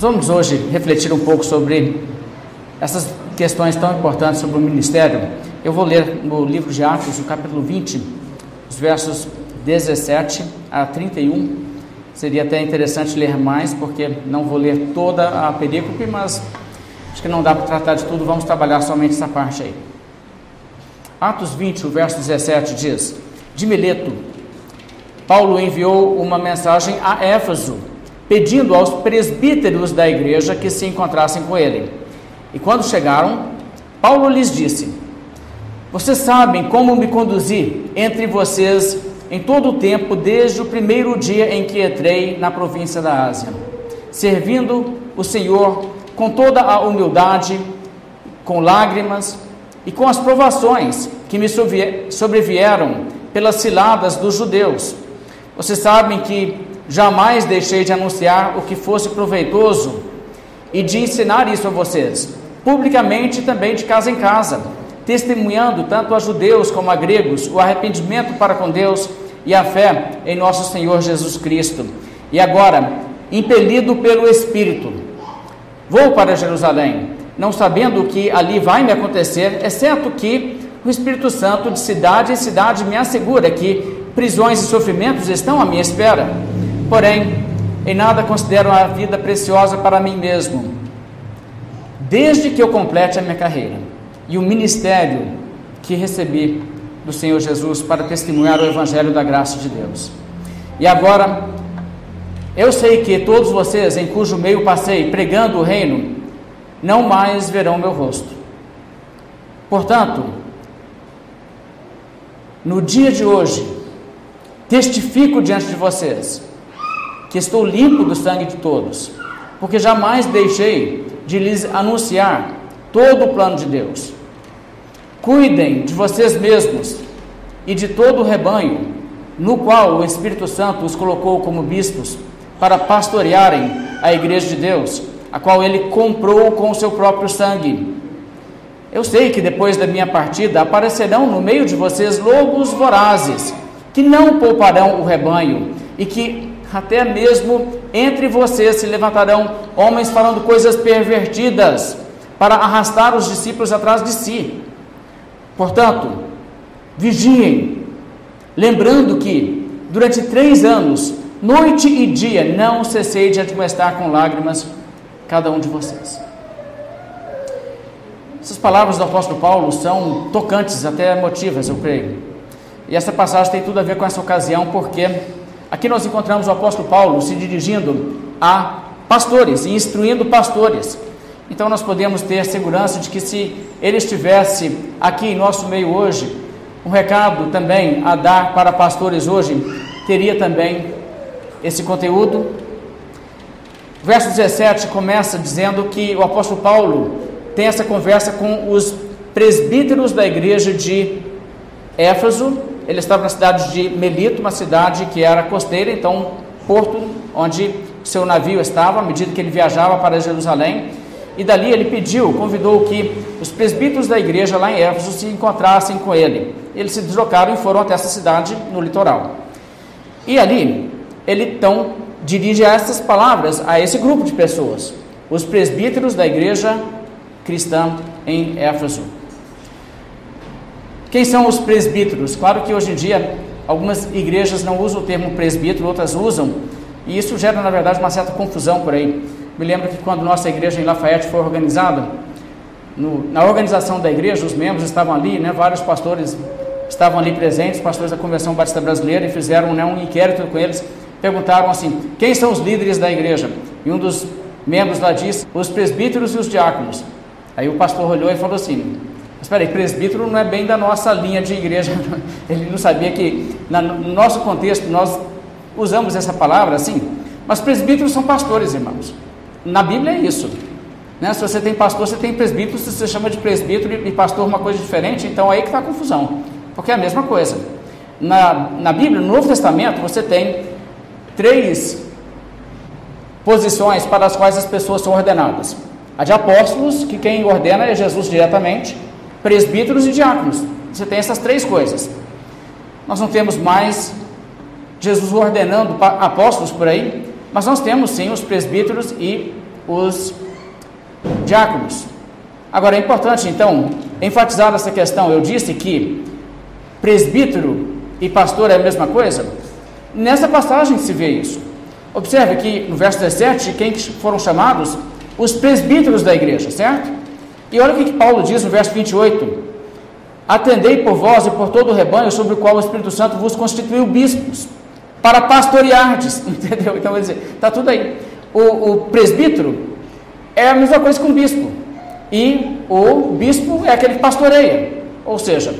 Vamos hoje refletir um pouco sobre essas questões tão importantes sobre o ministério. Eu vou ler no livro de Atos, no capítulo 20, os versos 17 a 31. Seria até interessante ler mais, porque não vou ler toda a perícope, mas acho que não dá para tratar de tudo, vamos trabalhar somente essa parte aí. Atos 20, o verso 17 diz: De Mileto, Paulo enviou uma mensagem a Éfeso, pedindo aos presbíteros da igreja que se encontrassem com ele. E quando chegaram, Paulo lhes disse: Vocês sabem como me conduzi entre vocês em todo o tempo, desde o primeiro dia em que entrei na província da Ásia, servindo o Senhor com toda a humildade, com lágrimas e com as provações que me sobrevieram pelas ciladas dos judeus. Vocês sabem que jamais deixei de anunciar o que fosse proveitoso e de ensinar isso a vocês, publicamente também de casa em casa, testemunhando tanto a judeus como a gregos o arrependimento para com Deus e a fé em nosso Senhor Jesus Cristo. E agora, impelido pelo Espírito, vou para Jerusalém não sabendo o que ali vai me acontecer, exceto que o Espírito Santo de cidade em cidade me assegura que prisões e sofrimentos estão à minha espera. Porém, em nada considero a vida preciosa para mim mesmo, desde que eu complete a minha carreira e o ministério que recebi do Senhor Jesus para testemunhar o Evangelho da graça de Deus. E agora, eu sei que todos vocês em cujo meio passei pregando o reino, não mais verão meu rosto. Portanto, no dia de hoje, testifico diante de vocês que estou limpo do sangue de todos, porque jamais deixei de lhes anunciar todo o plano de Deus. Cuidem de vocês mesmos e de todo o rebanho, no qual o Espírito Santo os colocou como bispos, para pastorearem a igreja de Deus a qual ele comprou com o seu próprio sangue. Eu sei que depois da minha partida aparecerão no meio de vocês lobos vorazes, que não pouparão o rebanho, e que até mesmo entre vocês se levantarão homens falando coisas pervertidas, para arrastar os discípulos atrás de si. Portanto, vigiem, lembrando que durante três anos, noite e dia, não cessei de admoestar com lágrimas cada um de vocês. Essas palavras do apóstolo Paulo são tocantes, até emotivas, eu creio. E essa passagem tem tudo a ver com essa ocasião, porque aqui nós encontramos o apóstolo Paulo se dirigindo a pastores e instruindo pastores. Então nós podemos ter segurança de que se ele estivesse aqui em nosso meio hoje, um recado também a dar para pastores hoje, teria também esse conteúdo o verso 17 começa dizendo que o apóstolo Paulo tem essa conversa com os presbíteros da igreja de Éfeso. Ele estava na cidade de Melito, uma cidade que era costeira, então porto onde seu navio estava, à medida que ele viajava para Jerusalém. E dali ele pediu, convidou que os presbíteros da igreja lá em Éfeso se encontrassem com ele. Eles se deslocaram e foram até essa cidade no litoral. E ali, ele então dirige essas palavras a esse grupo de pessoas, os presbíteros da igreja cristã em Éfeso. Quem são os presbíteros? Claro que hoje em dia algumas igrejas não usam o termo presbítero, outras usam, e isso gera na verdade uma certa confusão por aí. Me lembro que quando nossa igreja em Lafayette foi organizada, no, na organização da igreja, os membros estavam ali, né, vários pastores estavam ali presentes, pastores da Convenção Batista Brasileira, e fizeram né, um inquérito com eles perguntaram assim: quem são os líderes da igreja? E um dos membros lá disse: os presbíteros e os diáconos. Aí o pastor olhou e falou assim: Espera aí, presbítero não é bem da nossa linha de igreja. Ele não sabia que, no nosso contexto, nós usamos essa palavra assim. Mas presbíteros são pastores, irmãos. Na Bíblia é isso. Né? Se você tem pastor, você tem presbítero. Se você chama de presbítero e pastor uma coisa diferente, então aí que está a confusão. Porque é a mesma coisa. Na, na Bíblia, no Novo Testamento, você tem três posições para as quais as pessoas são ordenadas: a de apóstolos, que quem ordena é Jesus diretamente, presbíteros e diáconos. Você tem essas três coisas. Nós não temos mais Jesus ordenando apóstolos por aí, mas nós temos sim os presbíteros e os diáconos. Agora é importante então enfatizar essa questão. Eu disse que presbítero e pastor é a mesma coisa. Nessa passagem se vê isso. Observe que no verso 17, quem foram chamados? Os presbíteros da igreja, certo? E olha o que Paulo diz no verso 28. Atendei por vós e por todo o rebanho sobre o qual o Espírito Santo vos constituiu bispos, para pastoreardes. Entendeu? Então, vou dizer, está tudo aí. O, o presbítero é a mesma coisa que um bispo. E o bispo é aquele que pastoreia. Ou seja,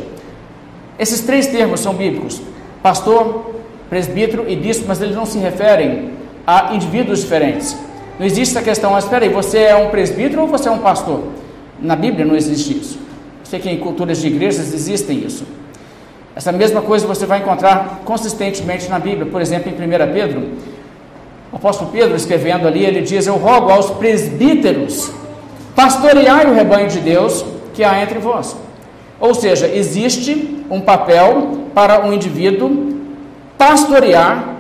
esses três termos são bíblicos: pastor, presbítero e bispo, mas eles não se referem a indivíduos diferentes. Não existe essa questão, mas espera aí, você é um presbítero ou você é um pastor? Na Bíblia não existe isso. Sei que em culturas de igrejas existem isso. Essa mesma coisa você vai encontrar consistentemente na Bíblia. Por exemplo, em 1 Pedro, o apóstolo Pedro escrevendo ali, ele diz: Eu rogo aos presbíteros pastoreai o rebanho de Deus que há entre vós. Ou seja, existe um papel para um indivíduo pastorear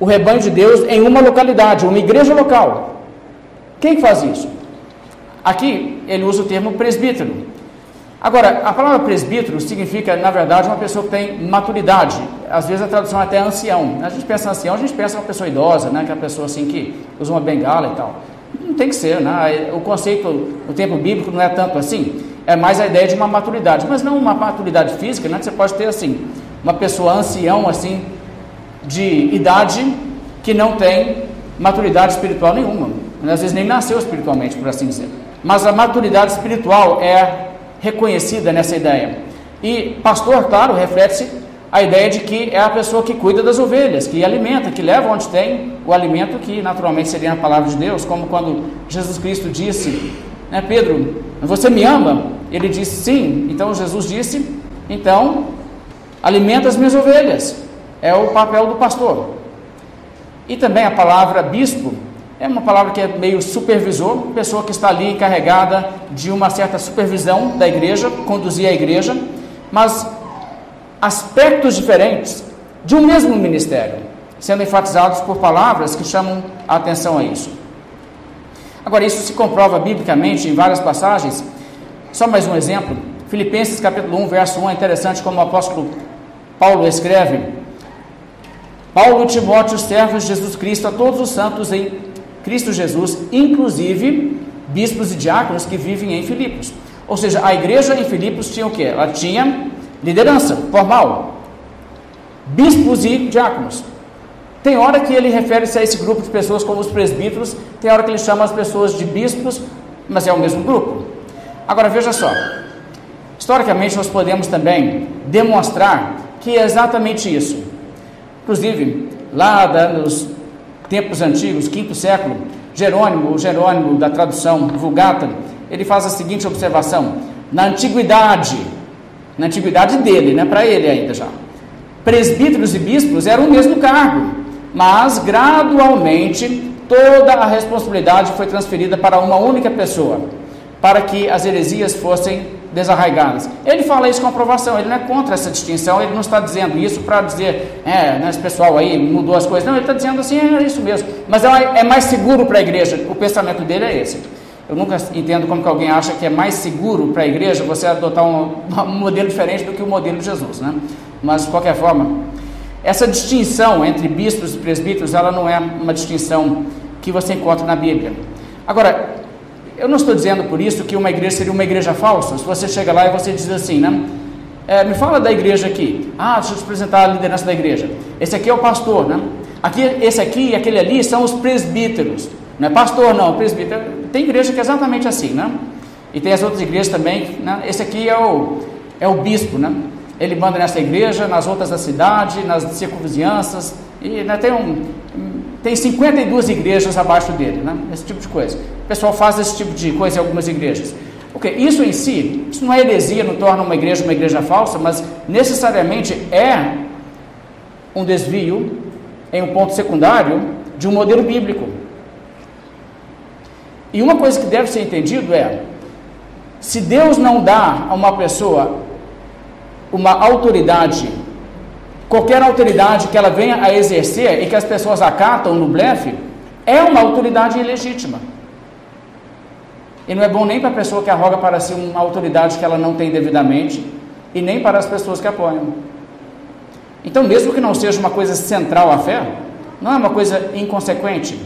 o rebanho de Deus em uma localidade, uma igreja local. Quem faz isso? Aqui ele usa o termo presbítero. Agora, a palavra presbítero significa, na verdade, uma pessoa que tem maturidade. Às vezes a tradução é até ancião. A gente pensa ancião, a gente pensa uma pessoa idosa, né? que uma pessoa assim que usa uma bengala e tal. Não tem que ser, né? O conceito, o tempo bíblico não é tanto assim. É mais a ideia de uma maturidade, mas não uma maturidade física, né? Você pode ter assim, uma pessoa ancião assim, de idade, que não tem maturidade espiritual nenhuma. Às vezes nem nasceu espiritualmente, por assim dizer. Mas a maturidade espiritual é reconhecida nessa ideia. E pastor, claro, reflete a ideia de que é a pessoa que cuida das ovelhas, que alimenta, que leva onde tem o alimento, que naturalmente seria a palavra de Deus, como quando Jesus Cristo disse, né, Pedro, você me ama? Ele disse sim. Então Jesus disse, então alimenta as minhas ovelhas. É o papel do pastor. E também a palavra bispo é uma palavra que é meio supervisor, pessoa que está ali encarregada de uma certa supervisão da igreja, conduzir a igreja, mas aspectos diferentes de um mesmo ministério, sendo enfatizados por palavras que chamam a atenção a isso. Agora, isso se comprova biblicamente em várias passagens. Só mais um exemplo. Filipenses capítulo 1, verso 1 é interessante como o apóstolo Paulo escreve. Paulo e Timóteo, servos de Jesus Cristo, a todos os santos em Cristo Jesus, inclusive bispos e diáconos que vivem em Filipos. Ou seja, a igreja em Filipos tinha o quê? Ela tinha liderança formal, bispos e diáconos. Tem hora que ele refere-se a esse grupo de pessoas como os presbíteros, tem hora que ele chama as pessoas de bispos, mas é o mesmo grupo. Agora veja só, historicamente nós podemos também demonstrar que é exatamente isso. Inclusive, lá nos tempos antigos, quinto século, Jerônimo, o Jerônimo da tradução Vulgata, ele faz a seguinte observação: na antiguidade, na antiguidade dele, né, para ele ainda já, presbíteros e bispos eram o mesmo cargo, mas gradualmente toda a responsabilidade foi transferida para uma única pessoa, para que as heresias fossem desarraigadas. Ele fala isso com aprovação, ele não é contra essa distinção, ele não está dizendo isso para dizer, é, né, esse pessoal aí mudou as coisas, não, ele está dizendo assim, é isso mesmo, mas é, é mais seguro para a igreja, o pensamento dele é esse. Eu nunca entendo como que alguém acha que é mais seguro para a igreja você adotar um, um, modelo diferente do que o modelo de Jesus, né? Mas, de qualquer forma, essa distinção entre bispos e presbíteros, ela não é uma distinção que você encontra na Bíblia. Agora, eu não estou dizendo por isso que uma igreja seria uma igreja falsa. Se você chega lá e você diz assim, né? É, me fala da igreja aqui. Ah, deixa eu te apresentar a liderança da igreja. Esse aqui é o pastor, né? Aqui, esse aqui e aquele ali são os presbíteros. Não é pastor, não, presbítero. Tem igreja que é exatamente assim, né? E tem as outras igrejas também, né? Esse aqui é o, é o bispo, né? Ele manda nessa igreja, nas outras da cidade, nas circunvizinhanças. E né, tem um, tem 52 igrejas abaixo dele, né? esse tipo de coisa. O pessoal faz esse tipo de coisa em algumas igrejas. Ok, isso em si, isso não é heresia, não torna uma igreja uma igreja falsa, mas necessariamente é um desvio em um ponto secundário de um modelo bíblico. E uma coisa que deve ser entendido é: se Deus não dá a uma pessoa uma autoridade Qualquer autoridade que ela venha a exercer e que as pessoas acatam no blefe é uma autoridade ilegítima. E não é bom nem para a pessoa que arroga para si uma autoridade que ela não tem devidamente, e nem para as pessoas que apoiam. Então, mesmo que não seja uma coisa central à fé, não é uma coisa inconsequente.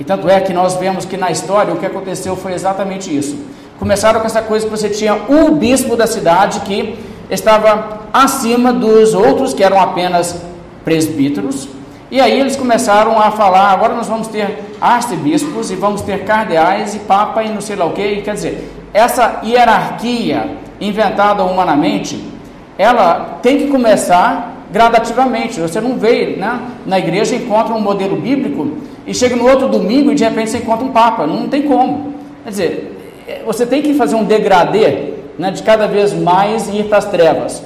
E tanto é que nós vemos que na história o que aconteceu foi exatamente isso. Começaram com essa coisa que você tinha um bispo da cidade que estava acima dos outros, que eram apenas presbíteros, e aí eles começaram a falar: agora nós vamos ter arcebispos e vamos ter cardeais e papa e não sei lá o que. Quer dizer, essa hierarquia inventada humanamente, ela tem que começar gradativamente. Você não vê né, na igreja, encontra um modelo bíblico e chega no outro domingo e de repente você encontra um papa. Não tem como. Quer dizer, você tem que fazer um degradê né, de cada vez mais ir para as trevas.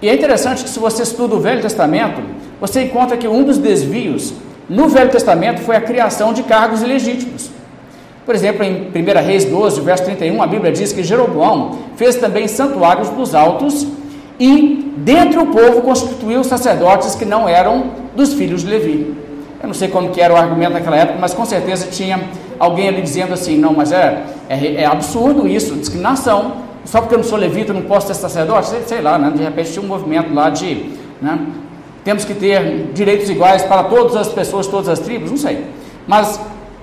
E é interessante que se você estuda o Velho Testamento, você encontra que um dos desvios no Velho Testamento foi a criação de cargos ilegítimos. Por exemplo, em 1 Reis 12, verso 31, a Bíblia diz que Jeroboão fez também santuários dos altos e, dentre o povo, constituiu sacerdotes que não eram dos filhos de Levi. Eu não sei como que era o argumento naquela época, mas com certeza tinha alguém ali dizendo assim, não, mas é, é, é absurdo isso, discriminação só porque eu não sou levita, não posso ser sacerdote, sei, sei lá, né? de repente tinha um movimento lá de, né? temos que ter direitos iguais para todas as pessoas, todas as tribos, não sei. Mas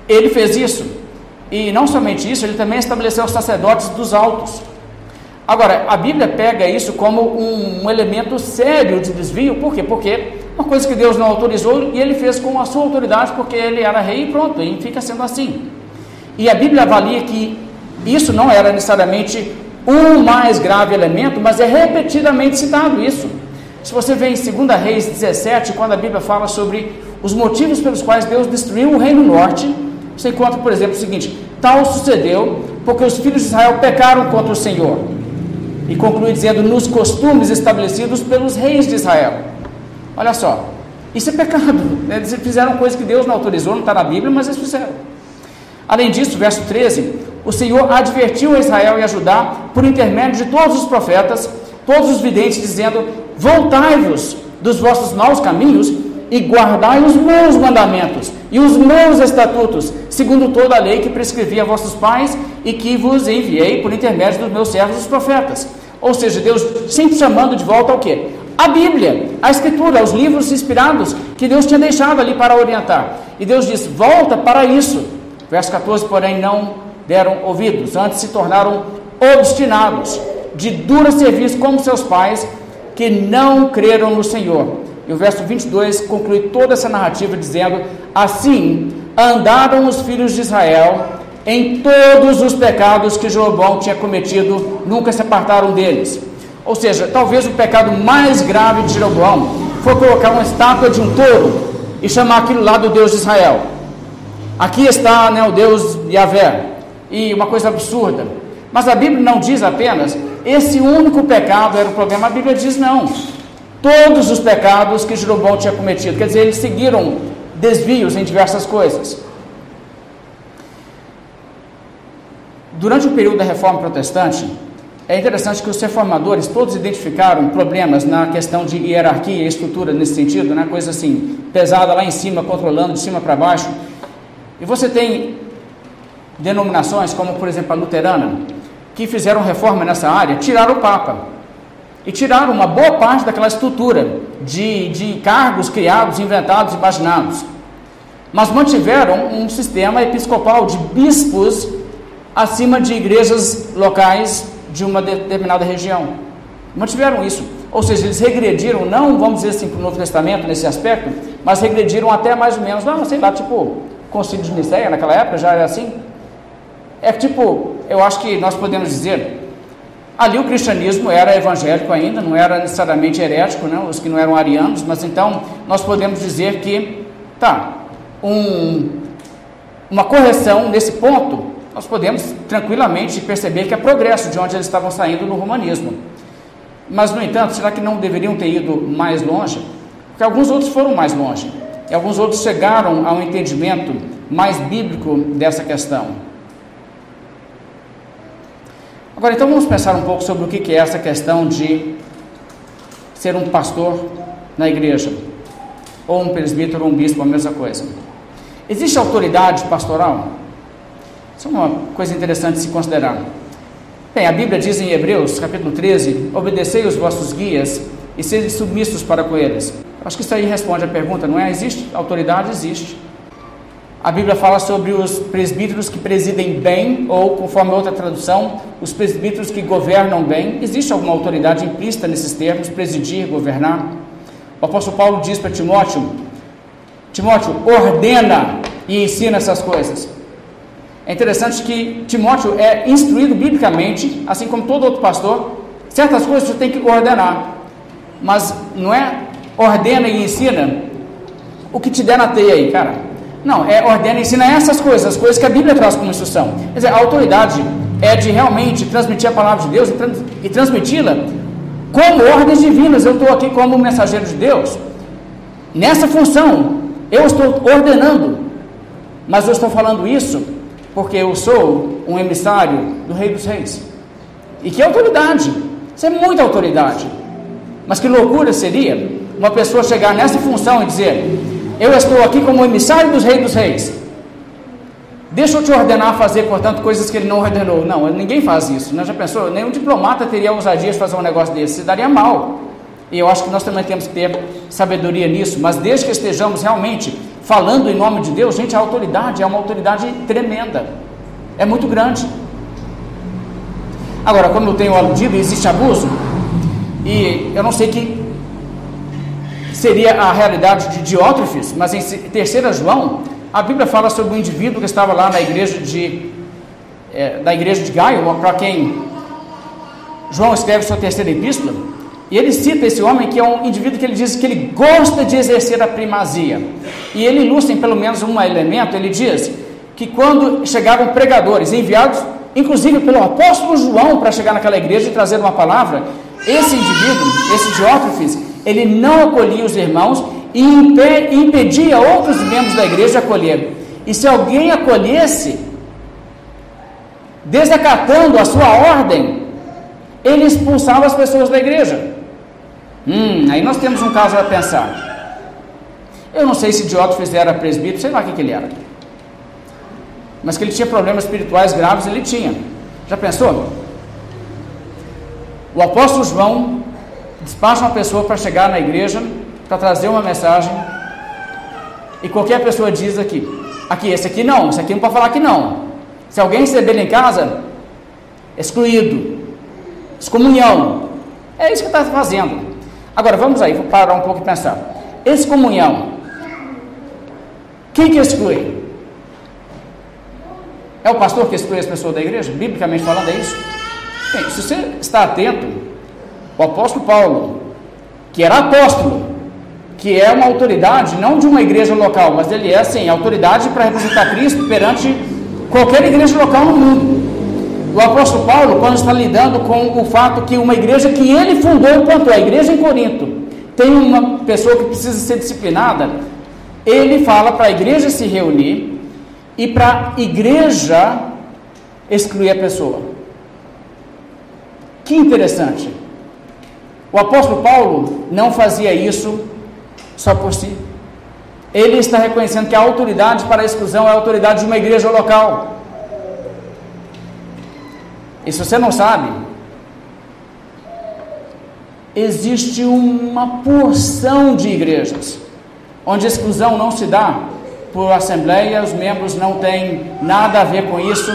ele fez isso, e não somente isso, ele também estabeleceu os sacerdotes dos altos. Agora, a Bíblia pega isso como um, um elemento sério de desvio, por quê? Porque uma coisa que Deus não autorizou e ele fez com a sua autoridade, porque ele era rei e pronto, e fica sendo assim. E a Bíblia avalia que isso não era necessariamente um mais grave elemento, mas é repetidamente citado isso. Se você vê em 2 Reis 17, quando a Bíblia fala sobre os motivos pelos quais Deus destruiu o reino norte, você encontra, por exemplo, o seguinte: tal sucedeu porque os filhos de Israel pecaram contra o Senhor. E conclui dizendo: nos costumes estabelecidos pelos reis de Israel. Olha só, isso é pecado. Né? Eles fizeram coisa que Deus não autorizou, não está na Bíblia, mas eles fizeram. Além disso, verso 13: o Senhor advertiu a Israel e a Judá, por intermédio de todos os profetas, todos os videntes, dizendo: Voltai-vos dos vossos maus caminhos e guardai os meus mandamentos e os meus estatutos, segundo toda a lei que prescrevia a vossos pais e que vos enviei por intermédio dos meus servos os profetas. Ou seja, Deus sempre chamando de volta ao quê? A Bíblia, a Escritura, os livros inspirados que Deus tinha deixado ali para orientar. E Deus diz: volta para isso. Verso 14, porém, não deram ouvidos, antes se tornaram obstinados, de dura serviço como seus pais, que não creram no Senhor. E o verso 22 conclui toda essa narrativa dizendo: Assim andaram os filhos de Israel em todos os pecados que Jeroboão tinha cometido, nunca se apartaram deles. Ou seja, talvez o pecado mais grave de Jeroboão foi colocar uma estátua de um touro e chamar aquilo lá do Deus de Israel. Aqui está né, o Deus Yahvé, e uma coisa absurda. Mas a Bíblia não diz apenas esse único pecado era o problema, a Bíblia diz não. Todos os pecados que Jeroboão tinha cometido, quer dizer, eles seguiram desvios em diversas coisas. Durante o período da reforma protestante, é interessante que os reformadores todos identificaram problemas na questão de hierarquia e estrutura nesse sentido, né? coisa assim, pesada lá em cima, controlando de cima para baixo. E você tem denominações, como por exemplo a luterana, que fizeram reforma nessa área, tiraram o Papa. E tiraram uma boa parte daquela estrutura de, de cargos criados, inventados, imaginados. Mas mantiveram um sistema episcopal de bispos acima de igrejas locais de uma determinada região. Mantiveram isso. Ou seja, eles regrediram, não vamos dizer assim para o Novo Testamento nesse aspecto, mas regrediram até mais ou menos, não, sei lá, tipo, Concílio de Nicéia naquela época já era assim. É tipo, eu acho que nós podemos dizer, ali o cristianismo era evangélico ainda, não era necessariamente herético, não, os que não eram arianos, mas então nós podemos dizer que, tá, um, uma correção nesse ponto, nós podemos tranquilamente perceber que é progresso de onde eles estavam saindo no romanismo. Mas, no entanto, será que não deveriam ter ido mais longe? Porque alguns outros foram mais longe. E alguns outros chegaram a um entendimento mais bíblico dessa questão. Agora, então vamos pensar um pouco sobre o que é essa questão de ser um pastor na igreja, ou um presbítero ou um bispo, a mesma coisa. Existe autoridade pastoral? Isso é uma coisa interessante de se considerar. Bem, a Bíblia diz em Hebreus, capítulo 13: Obedecei os vossos guias e sejam submissos para com eles. Acho que isso aí responde a pergunta, não é? Existe? Autoridade existe. A Bíblia fala sobre os presbíteros que presidem bem, ou, conforme outra tradução, os presbíteros que governam bem. Existe alguma autoridade implícita nesses termos, presidir, governar? O apóstolo Paulo diz para Timóteo: Timóteo, ordena e ensina essas coisas. É interessante que Timóteo é instruído biblicamente, assim como todo outro pastor, certas coisas você tem que ordenar, mas não é ordena e ensina o que te der na teia aí, cara. Não, é ordena e ensina essas coisas, as coisas que a Bíblia traz como instrução. Quer dizer, a autoridade é de realmente transmitir a palavra de Deus e, trans, e transmiti-la como ordens divinas. Eu estou aqui como mensageiro de Deus. Nessa função, eu estou ordenando, mas eu estou falando isso porque eu sou um emissário do Rei dos Reis. E que autoridade! Isso é muita autoridade. Mas que loucura seria uma pessoa chegar nessa função e dizer: Eu estou aqui como emissário dos Reis dos Reis. Deixa eu te ordenar fazer, portanto, coisas que ele não ordenou. Não, ninguém faz isso. Né? Já pensou? Nenhum diplomata teria ousadia de fazer um negócio desse. Se daria mal. E eu acho que nós também temos que ter sabedoria nisso. Mas desde que estejamos realmente falando em nome de Deus, gente, a autoridade é uma autoridade tremenda, é muito grande. Agora, quando eu tenho aludido, existe abuso, e eu não sei que seria a realidade de Diótrefes, mas em 3 João, a Bíblia fala sobre um indivíduo que estava lá na igreja de, é, da igreja de Gaio, para quem João escreve sua terceira epístola, e ele cita esse homem que é um indivíduo que ele diz que ele gosta de exercer a primazia. E ele ilustra em pelo menos um elemento, ele diz que quando chegavam pregadores enviados, inclusive pelo apóstolo João, para chegar naquela igreja e trazer uma palavra, esse indivíduo, esse Diótrefes, ele não acolhia os irmãos e impedia outros membros da igreja de acolher. E se alguém acolhesse, desacatando a sua ordem, ele expulsava as pessoas da igreja. Hum, aí nós temos um caso a pensar. Eu não sei se Diótrefes era presbítero, sei lá o que, que ele era. Mas que ele tinha problemas espirituais graves, ele tinha. Já pensou? O apóstolo João despacha uma pessoa para chegar na igreja, para trazer uma mensagem, e qualquer pessoa diz aqui, aqui, esse aqui não, esse aqui não pode falar que não. Se alguém receber ele em casa, excluído, excomunhão. É isso que está fazendo. Agora vamos aí, vou parar um pouco e pensar. Excomunhão. Quem que exclui? É o pastor que exclui as pessoas da igreja? Biblicamente falando, é isso? Bem, se você está atento, o apóstolo Paulo, que era apóstolo, que é uma autoridade, não de uma igreja local, mas ele é, assim, autoridade para representar Cristo perante qualquer igreja local no mundo. O apóstolo Paulo, quando está lidando com o fato que uma igreja que ele fundou, quanto é a igreja em Corinto, tem uma pessoa que precisa ser disciplinada, ele fala para a igreja se reunir e para a igreja excluir a pessoa. Que interessante. O apóstolo Paulo não fazia isso só por si. Ele está reconhecendo que a autoridade para a exclusão é a autoridade de uma igreja local. E se você não sabe, existe uma porção de igrejas onde a exclusão não se dá por assembleia, os membros não têm nada a ver com isso,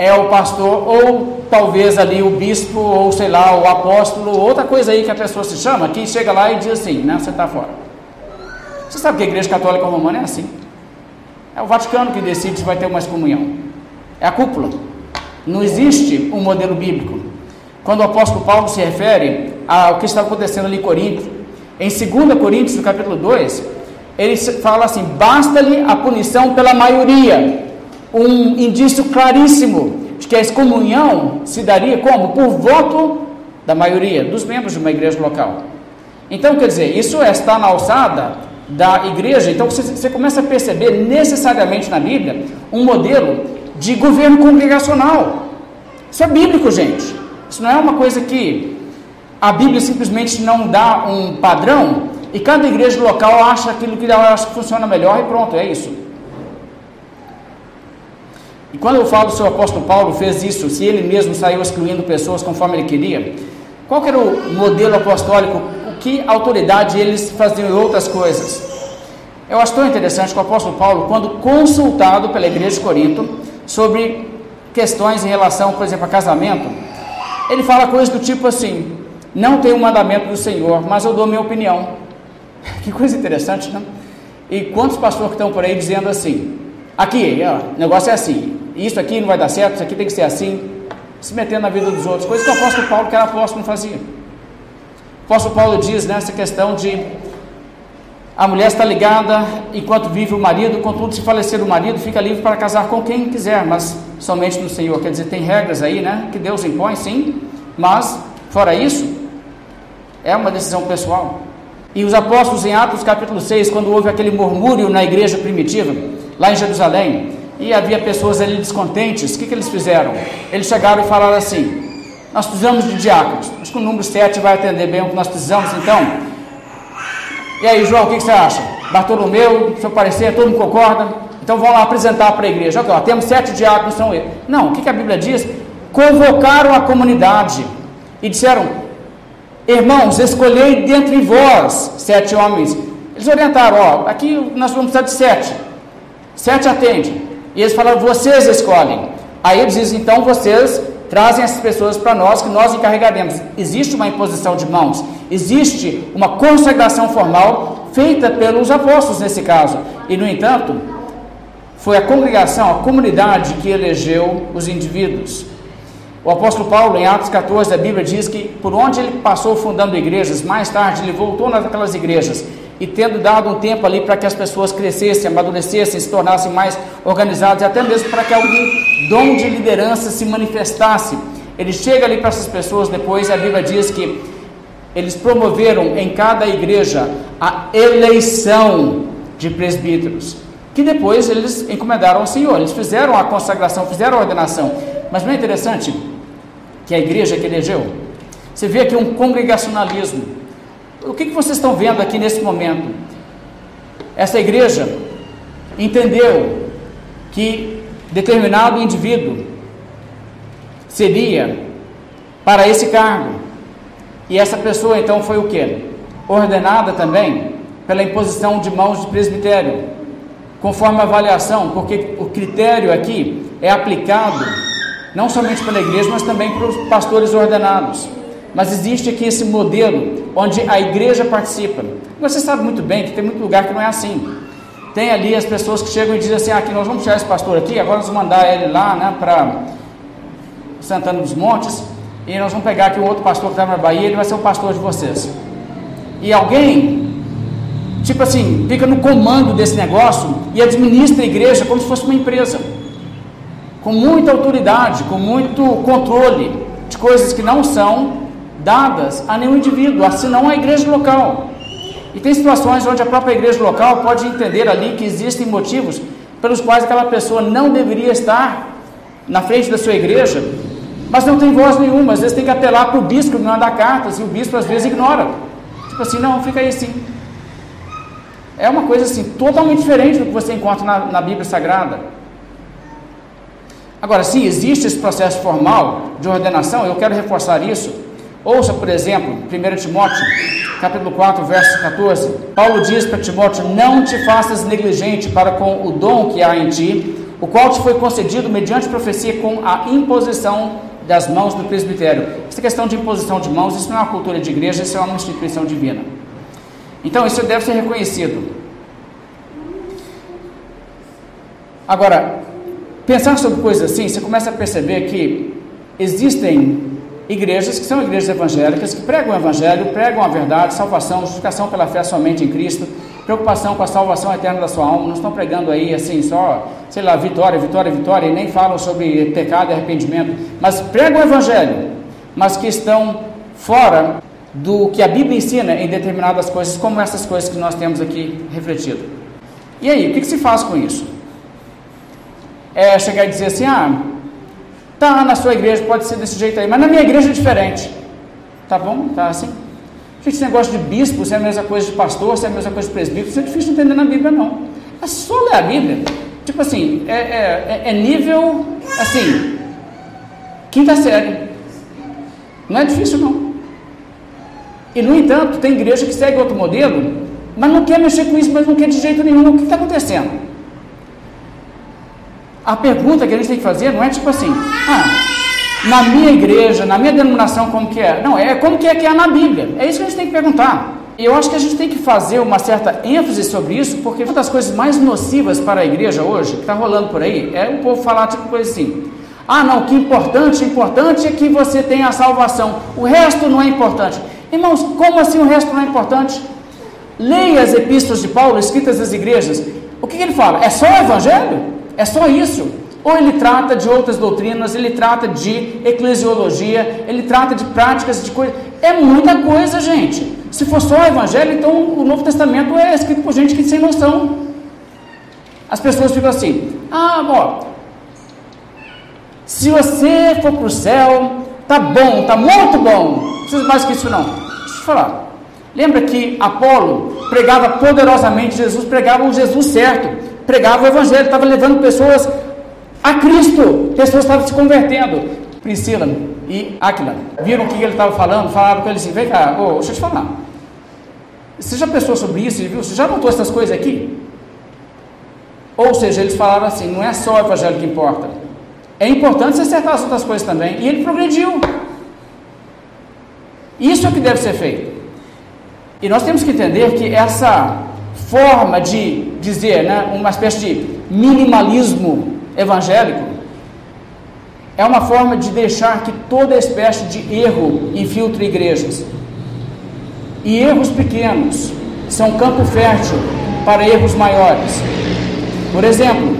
é o pastor, ou talvez ali o bispo, ou sei lá, o apóstolo, outra coisa aí que a pessoa se chama, que chega lá e diz assim, né, você está fora. Você sabe que a igreja católica romana é assim. É o Vaticano que decide se vai ter uma excomunhão. É a cúpula. Não existe um modelo bíblico. Quando o apóstolo Paulo se refere ao que está acontecendo ali em Corinto, em 2 Coríntios, no capítulo 2, ele fala assim: basta-lhe a punição pela maioria. Um indício claríssimo de que a excomunhão se daria como? Por voto da maioria, dos membros de uma igreja local. Então, quer dizer, isso é, está na alçada da igreja. Então, você, você começa a perceber necessariamente na Bíblia um modelo de governo congregacional. Isso é bíblico, gente. Isso não é uma coisa que a Bíblia simplesmente não dá um padrão e cada igreja local acha aquilo que ela acha que funciona melhor e pronto, é isso. E quando eu falo se o apóstolo Paulo fez isso, se ele mesmo saiu excluindo pessoas conforme ele queria, qual era o modelo apostólico? O que autoridade eles faziam em outras coisas? Eu acho tão interessante que o apóstolo Paulo, quando consultado pela igreja de Corinto sobre questões em relação, por exemplo, a casamento, ele fala coisas do tipo assim: não tem o mandamento do Senhor, mas eu dou minha opinião. Que coisa interessante, não? E quantos pastores que estão por aí dizendo assim: aqui, ó, o negócio é assim, isso aqui não vai dar certo, isso aqui tem que ser assim, se metendo na vida dos outros, coisa que o apóstolo Paulo, que era apóstolo, não fazia. O apóstolo Paulo diz nessa questão de a mulher está ligada enquanto vive o marido, contudo, se falecer o marido, fica livre para casar com quem quiser, mas somente no Senhor. Quer dizer, tem regras aí, né? Que Deus impõe, sim, mas, fora isso, é uma decisão pessoal. E os apóstolos, em Atos capítulo 6, quando houve aquele murmúrio na igreja primitiva, lá em Jerusalém, e havia pessoas ali descontentes, o que, que eles fizeram? Eles chegaram e falaram assim: Nós precisamos de diáconos. Acho que o número 7 vai atender bem o que nós precisamos, então. E aí, João, o que, que você acha? Bartolomeu, seu parecer, todo mundo concorda? Então vamos lá apresentar para a igreja. Ó, temos sete diáconos, são eles. Não, o que, que a Bíblia diz? Convocaram a comunidade e disseram: Irmãos, escolhei dentre vós sete homens. Eles orientaram: Ó, aqui nós vamos precisar de sete. Sete atende. E eles falaram: Vocês escolhem. Aí eles dizem: Então vocês trazem essas pessoas para nós que nós encarregaremos. Existe uma imposição de mãos, existe uma consagração formal feita pelos apóstolos nesse caso. E, no entanto, foi a congregação, a comunidade que elegeu os indivíduos. O apóstolo Paulo, em Atos 14 da Bíblia, diz que por onde ele passou fundando igrejas, mais tarde ele voltou naquelas igrejas e tendo dado um tempo ali para que as pessoas crescessem, amadurecessem, se tornassem mais organizadas, e até mesmo para que algum dom de liderança se manifestasse. Ele chega ali para essas pessoas depois, e a Bíblia diz que eles promoveram em cada igreja a eleição de presbíteros, que depois eles encomendaram ao Senhor, eles fizeram a consagração, fizeram a ordenação. Mas não é interessante que a igreja que elegeu, você vê aqui um congregacionalismo. O que, que vocês estão vendo aqui nesse momento? Essa igreja entendeu que determinado indivíduo seria para esse cargo. E essa pessoa então foi o que? Ordenada também pela imposição de mãos de presbitério, conforme a avaliação, porque o critério aqui é aplicado não somente pela igreja, mas também para os pastores ordenados. Mas existe aqui esse modelo onde a igreja participa. Você sabe muito bem que tem muito lugar que não é assim. Tem ali as pessoas que chegam e dizem assim: ah, aqui nós vamos tirar esse pastor aqui, agora nós vamos mandar ele lá né, para Santana dos Montes, e nós vamos pegar aqui um outro pastor que está na Bahia, ele vai ser o pastor de vocês. E alguém, tipo assim, fica no comando desse negócio e administra a igreja como se fosse uma empresa com muita autoridade, com muito controle de coisas que não são dadas a nenhum indivíduo, senão a igreja local. E tem situações onde a própria igreja local pode entender ali que existem motivos pelos quais aquela pessoa não deveria estar na frente da sua igreja, mas não tem voz nenhuma. Às vezes tem que apelar para o bispo que mandar cartas e o bispo às vezes ignora. Tipo assim, não, fica aí sim. É uma coisa assim, totalmente diferente do que você encontra na, na Bíblia Sagrada. Agora, se existe esse processo formal de ordenação, eu quero reforçar isso. Ouça, por exemplo, 1 Timóteo, capítulo 4, verso 14. Paulo diz para Timóteo: Não te faças negligente para com o dom que há em ti, o qual te foi concedido mediante profecia com a imposição das mãos do presbitério. Essa questão de imposição de mãos, isso não é uma cultura de igreja, isso é uma instituição divina. Então, isso deve ser reconhecido. Agora, pensar sobre coisas assim, você começa a perceber que existem igrejas que são igrejas evangélicas, que pregam o evangelho, pregam a verdade, salvação, justificação pela fé somente em Cristo, preocupação com a salvação eterna da sua alma, não estão pregando aí assim só, sei lá, vitória, vitória, vitória, e nem falam sobre pecado e arrependimento, mas pregam o evangelho, mas que estão fora do que a Bíblia ensina em determinadas coisas, como essas coisas que nós temos aqui refletido. E aí, o que, que se faz com isso? é chegar e dizer assim: ah, tá na sua igreja, pode ser desse jeito aí, mas na minha igreja é diferente. Tá bom? Tá assim? Gente, esse negócio de bispo, se é a mesma coisa de pastor, se é a mesma coisa de presbítero, isso é difícil de entender na Bíblia, não. É só ler a Bíblia. Tipo assim, é, é, é nível, assim, quinta série. Não é difícil, não. E, no entanto, tem igreja que segue outro modelo, mas não quer mexer com isso, mas não quer de jeito nenhum. O que está acontecendo? A pergunta que a gente tem que fazer não é tipo assim, ah, na minha igreja, na minha denominação, como que é? Não, é como que é que é na Bíblia. É isso que a gente tem que perguntar. E eu acho que a gente tem que fazer uma certa ênfase sobre isso, porque uma das coisas mais nocivas para a igreja hoje, que está rolando por aí, é o povo falar tipo coisa assim. Ah, não, o que é importante, importante é que você tenha a salvação. O resto não é importante. Irmãos, como assim o resto não é importante? Leia as epístolas de Paulo escritas às igrejas. O que, que ele fala? É só o evangelho? É só isso? Ou ele trata de outras doutrinas, ele trata de eclesiologia, ele trata de práticas de coisas. É muita coisa, gente. Se for só o Evangelho, então o Novo Testamento é escrito por gente que sem noção. As pessoas ficam assim: ah, bom, se você for para o céu, tá bom, tá muito bom, não precisa mais que isso não. Deixa eu falar. Lembra que Apolo pregava poderosamente Jesus, pregava o Jesus certo, pregava o Evangelho, estava levando pessoas a Cristo, pessoas estavam se convertendo. Priscila e Aquila viram o que ele estava falando, falaram com ele assim: vem cá, oh, deixa eu te falar. Você já pensou sobre isso? Viu? Você já notou essas coisas aqui? Ou seja, eles falaram assim: não é só o evangelho que importa. É importante você acertar as outras coisas também. E ele progrediu. Isso é o que deve ser feito. E nós temos que entender que essa forma de dizer, né, uma espécie de minimalismo evangélico, é uma forma de deixar que toda espécie de erro infiltre igrejas. E erros pequenos são campo fértil para erros maiores. Por exemplo,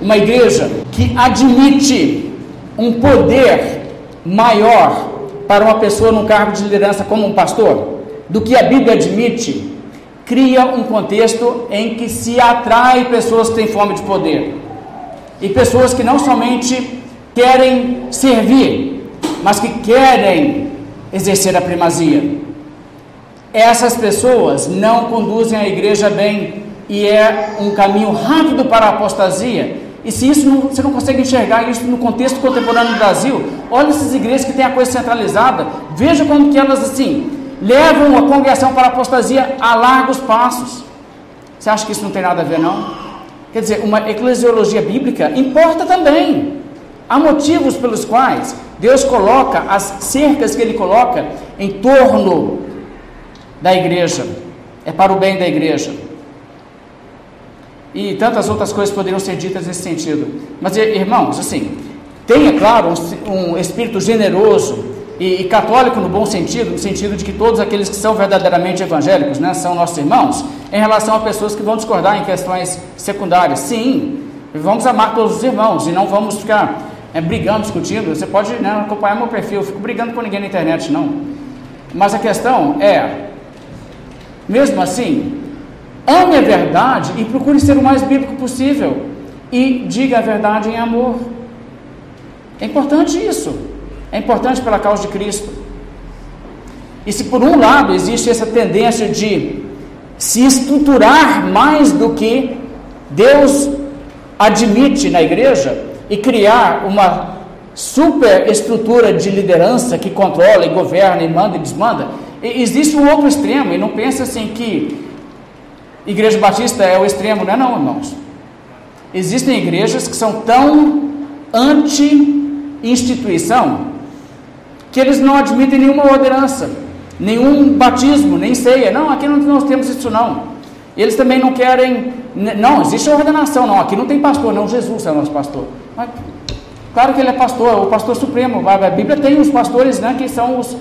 uma igreja que admite um poder maior para uma pessoa num cargo de liderança como um pastor do que a Bíblia admite, cria um contexto em que se atrai pessoas que têm fome de poder e pessoas que não somente querem servir, mas que querem exercer a primazia. Essas pessoas não conduzem a igreja bem e é um caminho rápido para a apostasia. E se isso não, você não consegue enxergar isso no contexto contemporâneo do Brasil, olha essas igrejas que têm a coisa centralizada, veja como que elas assim levam a congregação para a apostasia a largos passos. Você acha que isso não tem nada a ver não? Quer dizer, uma eclesiologia bíblica importa também. Há motivos pelos quais Deus coloca as cercas que Ele coloca em torno da igreja. É para o bem da igreja. E tantas outras coisas poderiam ser ditas nesse sentido. Mas, irmãos, assim, tenha, claro, um, um espírito generoso e, e, católico no bom sentido, no sentido de que todos aqueles que são verdadeiramente evangélicos né, são nossos irmãos, em relação a pessoas que vão discordar em questões secundárias. Sim, vamos amar todos os irmãos e não vamos ficar é, brigando, discutindo. Você pode né, acompanhar meu perfil, eu fico brigando com ninguém na internet, não. Mas a questão é, mesmo assim, ame a verdade e procure ser o mais bíblico possível e diga a verdade em amor. É importante isso. É importante pela causa de Cristo. E se por um lado existe essa tendência de se estruturar mais do que Deus admite na igreja e criar uma super estrutura de liderança que controla e governa e manda e desmanda, existe um outro extremo e não pensa assim que igreja batista é o extremo, não é não, irmãos. Existem igrejas que são tão anti-instituição que eles não admitem nenhuma ordenança, nenhum batismo, nem ceia. Não, aqui não nós temos isso não. Eles também não querem, não, existe ordenação, não, aqui não tem pastor, não, Jesus é nosso pastor. Mas, claro que ele é pastor, o pastor supremo, a Bíblia tem os pastores, né, que são os,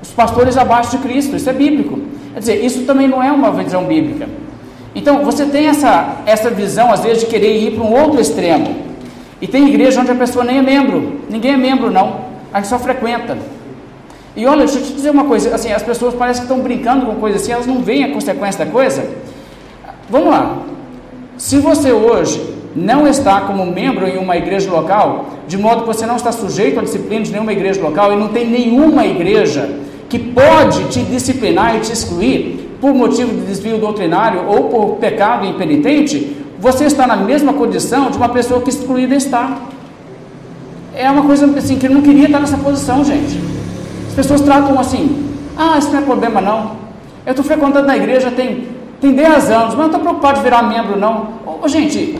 os pastores abaixo de Cristo, isso é bíblico. Quer dizer, isso também não é uma visão bíblica. Então, você tem essa, essa visão, às vezes, de querer ir para um outro extremo. E tem igreja onde a pessoa nem é membro, ninguém é membro, não, a só frequenta. E olha, deixa eu te dizer uma coisa, assim, as pessoas parecem que estão brincando com coisa assim, elas não veem a consequência da coisa. Vamos lá. Se você hoje não está como membro em uma igreja local, de modo que você não está sujeito à disciplina de nenhuma igreja local e não tem nenhuma igreja que pode te disciplinar e te excluir por motivo de desvio doutrinário ou por pecado impenitente, você está na mesma condição de uma pessoa que excluída está. É uma coisa assim que eu não queria estar nessa posição, gente. As pessoas tratam assim: ah, isso não é problema não. Eu estou frequentando a igreja tem, tem 10 anos, mas não estou preocupado de virar membro, não. Ô, gente,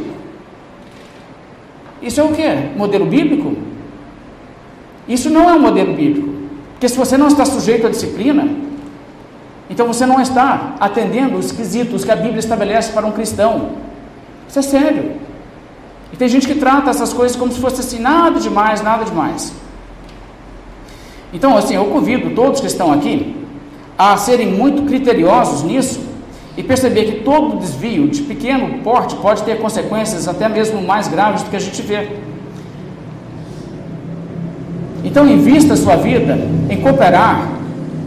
isso é o que? Modelo bíblico? Isso não é um modelo bíblico. Porque se você não está sujeito à disciplina, então você não está atendendo os quesitos que a Bíblia estabelece para um cristão. Isso é sério. E tem gente que trata essas coisas como se fosse assim, nada demais, nada demais. Então, assim, eu convido todos que estão aqui a serem muito criteriosos nisso e perceber que todo desvio de pequeno porte pode ter consequências até mesmo mais graves do que a gente vê. Então, invista a sua vida em cooperar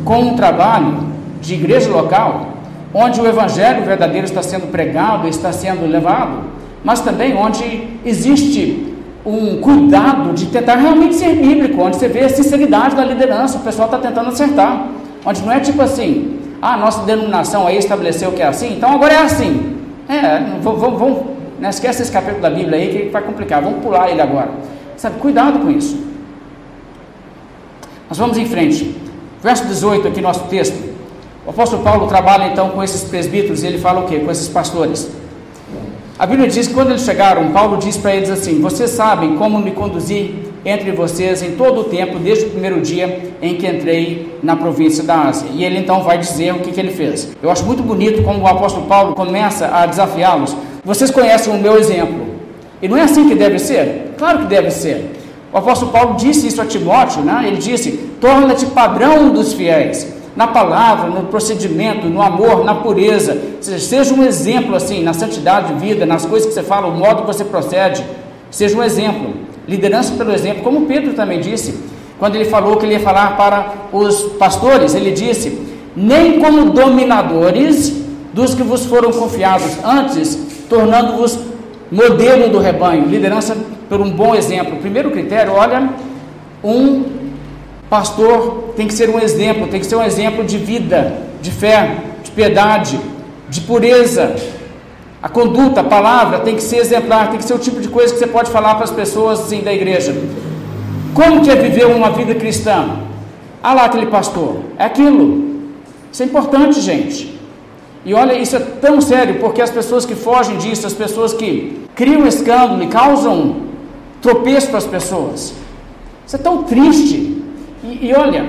com um trabalho de igreja local, onde o evangelho verdadeiro está sendo pregado, está sendo levado, mas também onde existe um cuidado de tentar realmente ser bíblico, onde você vê a sinceridade da liderança, o pessoal está tentando acertar, onde não é tipo assim, ah, nossa denominação aí estabeleceu que é assim, então agora é assim. É, vamos, vamos né, esquece esse capítulo da Bíblia aí que vai complicar, vamos pular ele agora. Sabe, cuidado com isso. Nós vamos em frente. Verso 18 aqui, nosso texto. O apóstolo Paulo trabalha então com esses presbíteros e ele fala o quê? Com esses pastores. A Bíblia diz que quando eles chegaram, Paulo diz para eles assim: Vocês sabem como me conduzi entre vocês em todo o tempo, desde o primeiro dia em que entrei na província da Ásia. E ele então vai dizer o que, que ele fez. Eu acho muito bonito como o apóstolo Paulo começa a desafiá-los. Vocês conhecem o meu exemplo. E não é assim que deve ser? Claro que deve ser. O apóstolo Paulo disse isso a Timóteo, né? ele disse: torna-te padrão dos fiéis na palavra, no procedimento, no amor, na pureza. Seja um exemplo assim, na santidade de vida, nas coisas que você fala, o modo que você procede. Seja um exemplo. Liderança pelo exemplo, como Pedro também disse, quando ele falou que ele ia falar para os pastores, ele disse: nem como dominadores dos que vos foram confiados, antes tornando-vos modelo do rebanho. Liderança por um bom exemplo. Primeiro critério, olha, um Pastor tem que ser um exemplo, tem que ser um exemplo de vida, de fé, de piedade, de pureza. A conduta, a palavra tem que ser exemplar, tem que ser o tipo de coisa que você pode falar para as pessoas assim, da igreja. Como que é viver uma vida cristã? Ah lá aquele pastor, é aquilo. Isso é importante, gente. E olha, isso é tão sério, porque as pessoas que fogem disso, as pessoas que criam escândalo e causam tropeço para as pessoas, isso é tão triste. E, e olha,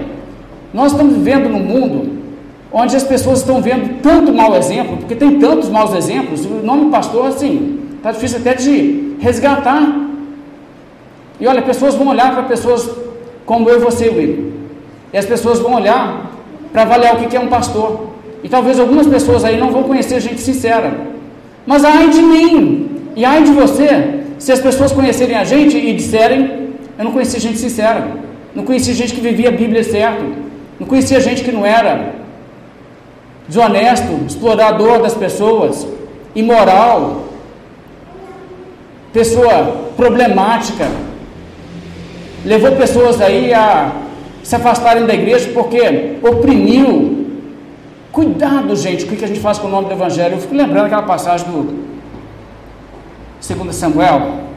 nós estamos vivendo num mundo onde as pessoas estão vendo tanto mau exemplo, porque tem tantos maus exemplos, o nome pastor, assim, está difícil até de resgatar. E olha, pessoas vão olhar para pessoas como eu e você, Will. E as pessoas vão olhar para avaliar o que é um pastor. E talvez algumas pessoas aí não vão conhecer gente sincera. Mas ai de mim, e ai de você, se as pessoas conhecerem a gente e disserem, eu não conheci gente sincera. Não conhecia gente que vivia a Bíblia certo. Não conhecia gente que não era desonesto, explorador das pessoas, imoral, pessoa problemática. Levou pessoas aí a se afastarem da igreja porque oprimiu. Cuidado, gente, o que a gente faz com o nome do Evangelho? Eu fico lembrando aquela passagem do 2 Samuel,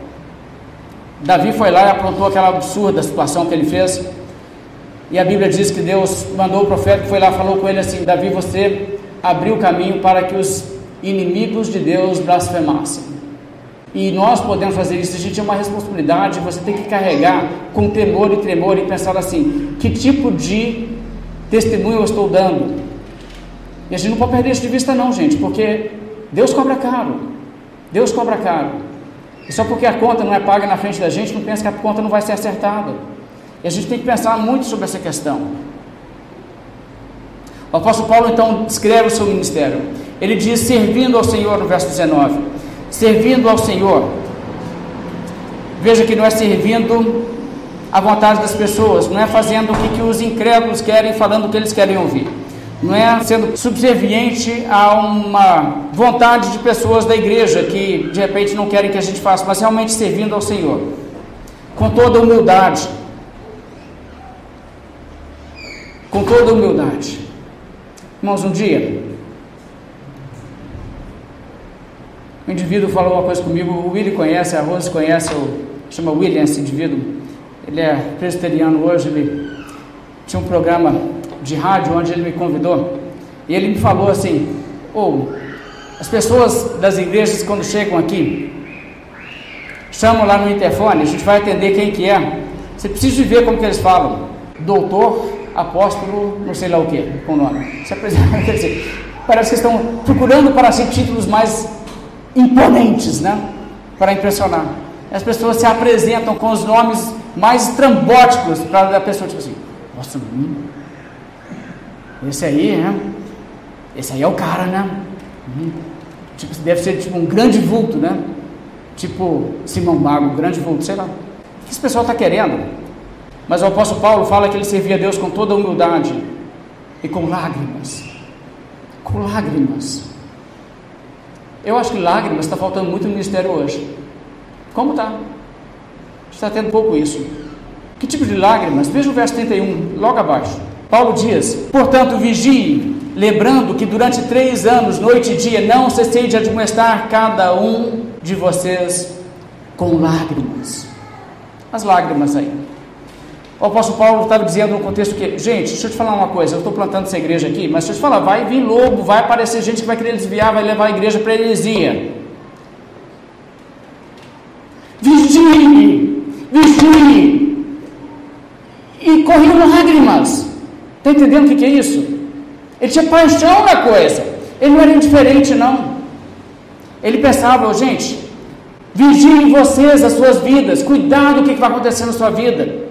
Davi foi lá e aprontou aquela absurda situação que ele fez. E a Bíblia diz que Deus mandou o profeta que foi lá falou com ele assim: Davi, você abriu o caminho para que os inimigos de Deus blasfemassem. E nós podemos fazer isso, a gente tem uma responsabilidade, você tem que carregar com temor e tremor e pensar assim: que tipo de testemunho eu estou dando? E a gente não pode perder isso de vista, não, gente, porque Deus cobra caro. Deus cobra caro. E só porque a conta não é paga na frente da gente, não pensa que a conta não vai ser acertada. E a gente tem que pensar muito sobre essa questão. O apóstolo Paulo então descreve o seu ministério. Ele diz: servindo ao Senhor, no verso 19. Servindo ao Senhor. Veja que não é servindo à vontade das pessoas, não é fazendo o que, que os incrédulos querem, falando o que eles querem ouvir não é sendo subserviente a uma vontade de pessoas da igreja que de repente não querem que a gente faça, mas realmente servindo ao Senhor, com toda humildade. Com toda humildade. Irmãos, um dia, um indivíduo falou uma coisa comigo, o Willy conhece, a Rose conhece, o, chama William esse indivíduo, ele é presbiteriano hoje, ele tinha um programa de rádio onde ele me convidou, e ele me falou assim, ou oh, as pessoas das igrejas quando chegam aqui, chamam lá no interfone, a gente vai atender quem que é, você precisa ver como que eles falam, doutor, apóstolo, não sei lá o que, com o nome, se apresenta, quer dizer, parece que estão procurando para si títulos mais imponentes, né? Para impressionar. As pessoas se apresentam com os nomes mais estrambóticos para a pessoa, tipo assim, nossa, esse aí, né? Esse aí é o cara, né? Hum, tipo, deve ser tipo um grande vulto, né? Tipo Simão Mago, grande vulto, sei lá. O que esse pessoal está querendo? Mas o apóstolo Paulo fala que ele servia a Deus com toda humildade e com lágrimas. Com lágrimas. Eu acho que lágrimas está faltando muito no ministério hoje. Como está? Está tendo pouco isso. Que tipo de lágrimas? Veja o verso 31, logo abaixo. Paulo diz: Portanto, vigie, lembrando que durante três anos, noite e dia, não cessei de admoestar cada um de vocês com lágrimas. As lágrimas aí. O apóstolo Paulo estava dizendo no contexto que, gente, deixa eu te falar uma coisa, eu estou plantando essa igreja aqui, mas deixa eu te falar, vai vir lobo, vai aparecer gente que vai querer desviar, vai levar a igreja para heresia. Vigie, vigie. E corriam lágrimas. Está entendendo o que é isso? Ele tinha paixão na coisa. Ele não era indiferente, não. Ele pensava, gente, vigiem vocês as suas vidas, cuidado do que vai acontecer na sua vida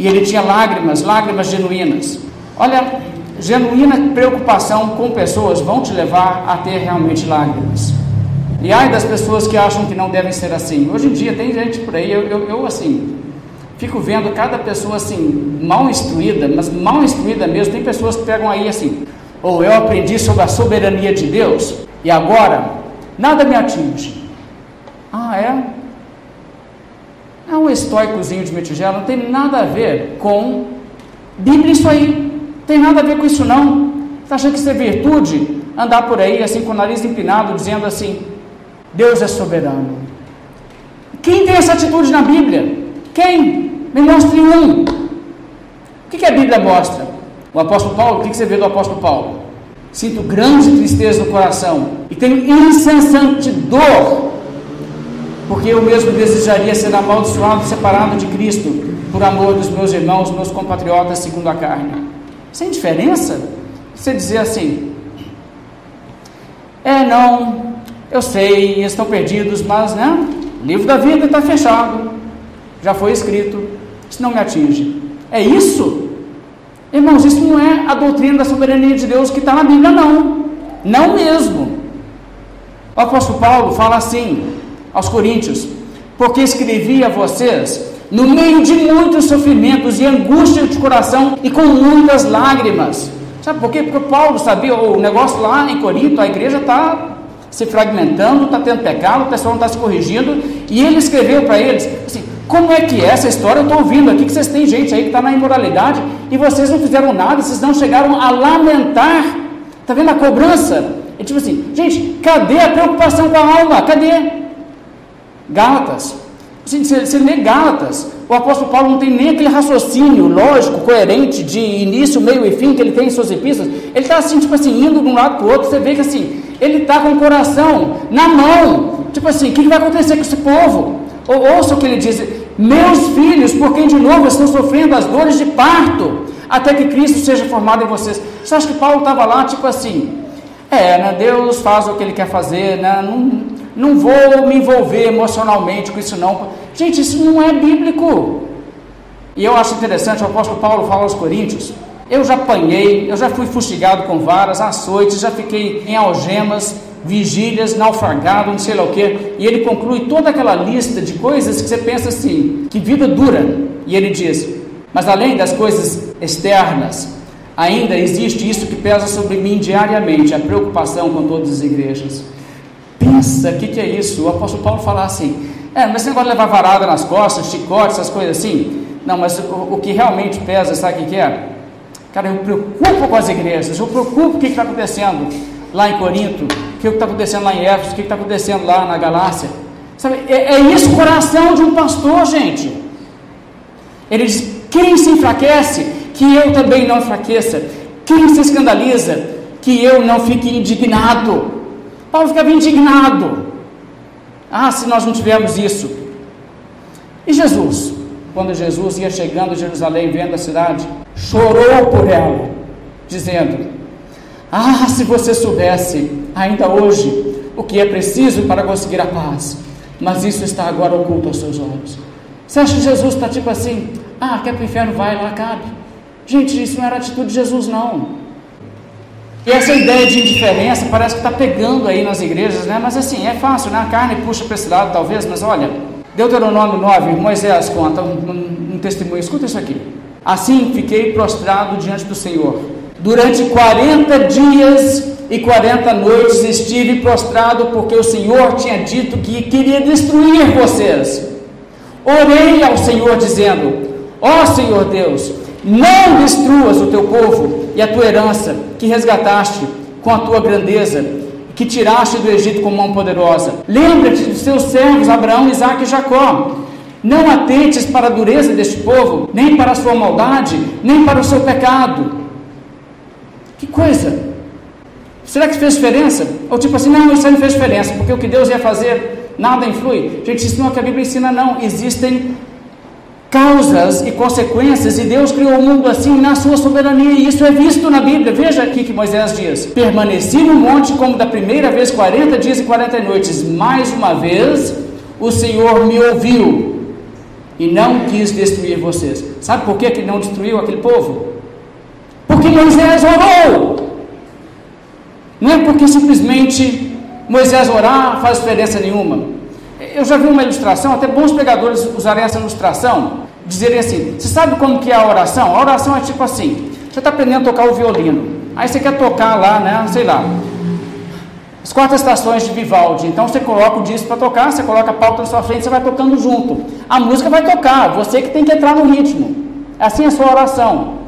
e ele tinha lágrimas, lágrimas genuínas. Olha, genuína preocupação com pessoas vão te levar a ter realmente lágrimas. E ai das pessoas que acham que não devem ser assim. Hoje em dia tem gente por aí, eu, eu, eu assim, fico vendo cada pessoa assim, mal instruída, mas mal instruída mesmo. Tem pessoas que pegam aí assim, ou oh, eu aprendi sobre a soberania de Deus e agora nada me atinge. Ah, é? É um estoicozinho de metigela, não tem nada a ver com Bíblia isso aí. Tem nada a ver com isso não. Você acha que isso é virtude? Andar por aí assim com o nariz empinado, dizendo assim, Deus é soberano. Quem tem essa atitude na Bíblia? Quem? Me mostre um. O que, que a Bíblia mostra? O apóstolo Paulo, o que, que você vê do apóstolo Paulo? Sinto grande tristeza no coração e tenho incessante dor porque eu mesmo desejaria ser amaldiçoado, separado de Cristo, por amor dos meus irmãos, meus compatriotas, segundo a carne. Sem diferença? Você dizer assim: é, não, eu sei, estão perdidos, mas, né? O livro da vida está fechado, já foi escrito, isso não me atinge. É isso? Irmãos, isso não é a doutrina da soberania de Deus que está na Bíblia, não. Não mesmo. O apóstolo Paulo fala assim: aos Coríntios, porque escrevi a vocês no meio de muitos sofrimentos e angústia de coração e com muitas lágrimas. Sabe por quê? Porque Paulo sabia, o negócio lá em Corinto, a igreja está se fragmentando, está tendo pecado, o pessoal não está se corrigindo, e ele escreveu para eles assim: como é que é essa história? Eu estou ouvindo aqui que vocês têm gente aí que está na imoralidade e vocês não fizeram nada, vocês não chegaram a lamentar. Está vendo a cobrança? É tipo assim, gente, cadê a preocupação com a alma? Cadê? Gálatas. Gente, você, você lê Gálatas, o apóstolo Paulo não tem nem aquele raciocínio lógico, coerente, de início, meio e fim que ele tem em suas epístolas. Ele está assim, tipo assim, indo de um lado para o outro. Você vê que assim, ele está com o coração na mão. Tipo assim, o que vai acontecer com esse povo? Ou, ouça o que ele diz: Meus filhos, por quem de novo estão sofrendo as dores de parto, até que Cristo seja formado em vocês. Você acha que Paulo estava lá, tipo assim, é, né, Deus faz o que ele quer fazer, né, não, não vou me envolver emocionalmente com isso não. Gente, isso não é bíblico. E eu acho interessante, o apóstolo Paulo fala aos Coríntios, eu já apanhei, eu já fui fustigado com varas, açoites, já fiquei em algemas, vigílias, naufragado, não sei lá o quê. E ele conclui toda aquela lista de coisas que você pensa assim, que vida dura. E ele diz, mas além das coisas externas, ainda existe isso que pesa sobre mim diariamente, a preocupação com todas as igrejas. Pensa, o que, que é isso? O apóstolo Paulo fala assim: é, mas você não pode levar varada nas costas, chicote, essas coisas assim. Não, mas o, o que realmente pesa, sabe o que é? Cara, eu me preocupo com as igrejas, eu me preocupo com o que está acontecendo. Lá em Corinto, o que está acontecendo lá em Éfeso, o que está acontecendo lá na Galácia. Sabe, é, é isso o coração de um pastor, gente. Ele diz: quem se enfraquece, que eu também não enfraqueça. Quem se escandaliza, que eu não fique indignado. Paulo ficava indignado. Ah, se nós não tivermos isso. E Jesus? Quando Jesus ia chegando a Jerusalém, vendo a cidade, chorou por ela, dizendo: Ah, se você soubesse, ainda hoje, o que é preciso para conseguir a paz, mas isso está agora oculto aos seus olhos. Você acha que Jesus está tipo assim? Ah, quer para o inferno? Vai, lá cabe. Gente, isso não era atitude de Jesus, não. E essa ideia de indiferença parece que está pegando aí nas igrejas, né? Mas assim, é fácil, né? A carne puxa para esse lado, talvez, mas olha, Deuteronômio 9, Moisés conta um, um, um testemunho, escuta isso aqui. Assim fiquei prostrado diante do Senhor. Durante 40 dias e 40 noites estive prostrado, porque o Senhor tinha dito que queria destruir vocês. Orei ao Senhor, dizendo: Ó oh, Senhor Deus, não destruas o teu povo e a tua herança, que resgataste com a tua grandeza, que tiraste do Egito com mão poderosa. Lembra-te dos seus servos Abraão, Isaac e Jacó. Não atentes para a dureza deste povo, nem para a sua maldade, nem para o seu pecado. Que coisa! Será que fez diferença? Ou tipo assim, não, isso não fez diferença, porque o que Deus ia fazer, nada influi. Gente, isso não é o que a Bíblia ensina, não. Existem causas e consequências, e Deus criou o mundo assim na sua soberania, e isso é visto na Bíblia. Veja aqui que Moisés diz: Permaneci no monte como da primeira vez, 40 dias e 40 noites. Mais uma vez, o Senhor me ouviu e não quis destruir vocês. Sabe por que ele não destruiu aquele povo? Porque Moisés orou. Não é porque simplesmente Moisés orar faz diferença nenhuma. Eu já vi uma ilustração, até bons pregadores usarem essa ilustração, dizerem assim: você sabe como que é a oração? A oração é tipo assim: você está aprendendo a tocar o violino, aí você quer tocar lá, né? Sei lá, as quatro estações de Vivaldi. Então você coloca o disco para tocar, você coloca a pauta na sua frente, você vai tocando junto. A música vai tocar, você que tem que entrar no ritmo. Assim é a sua oração.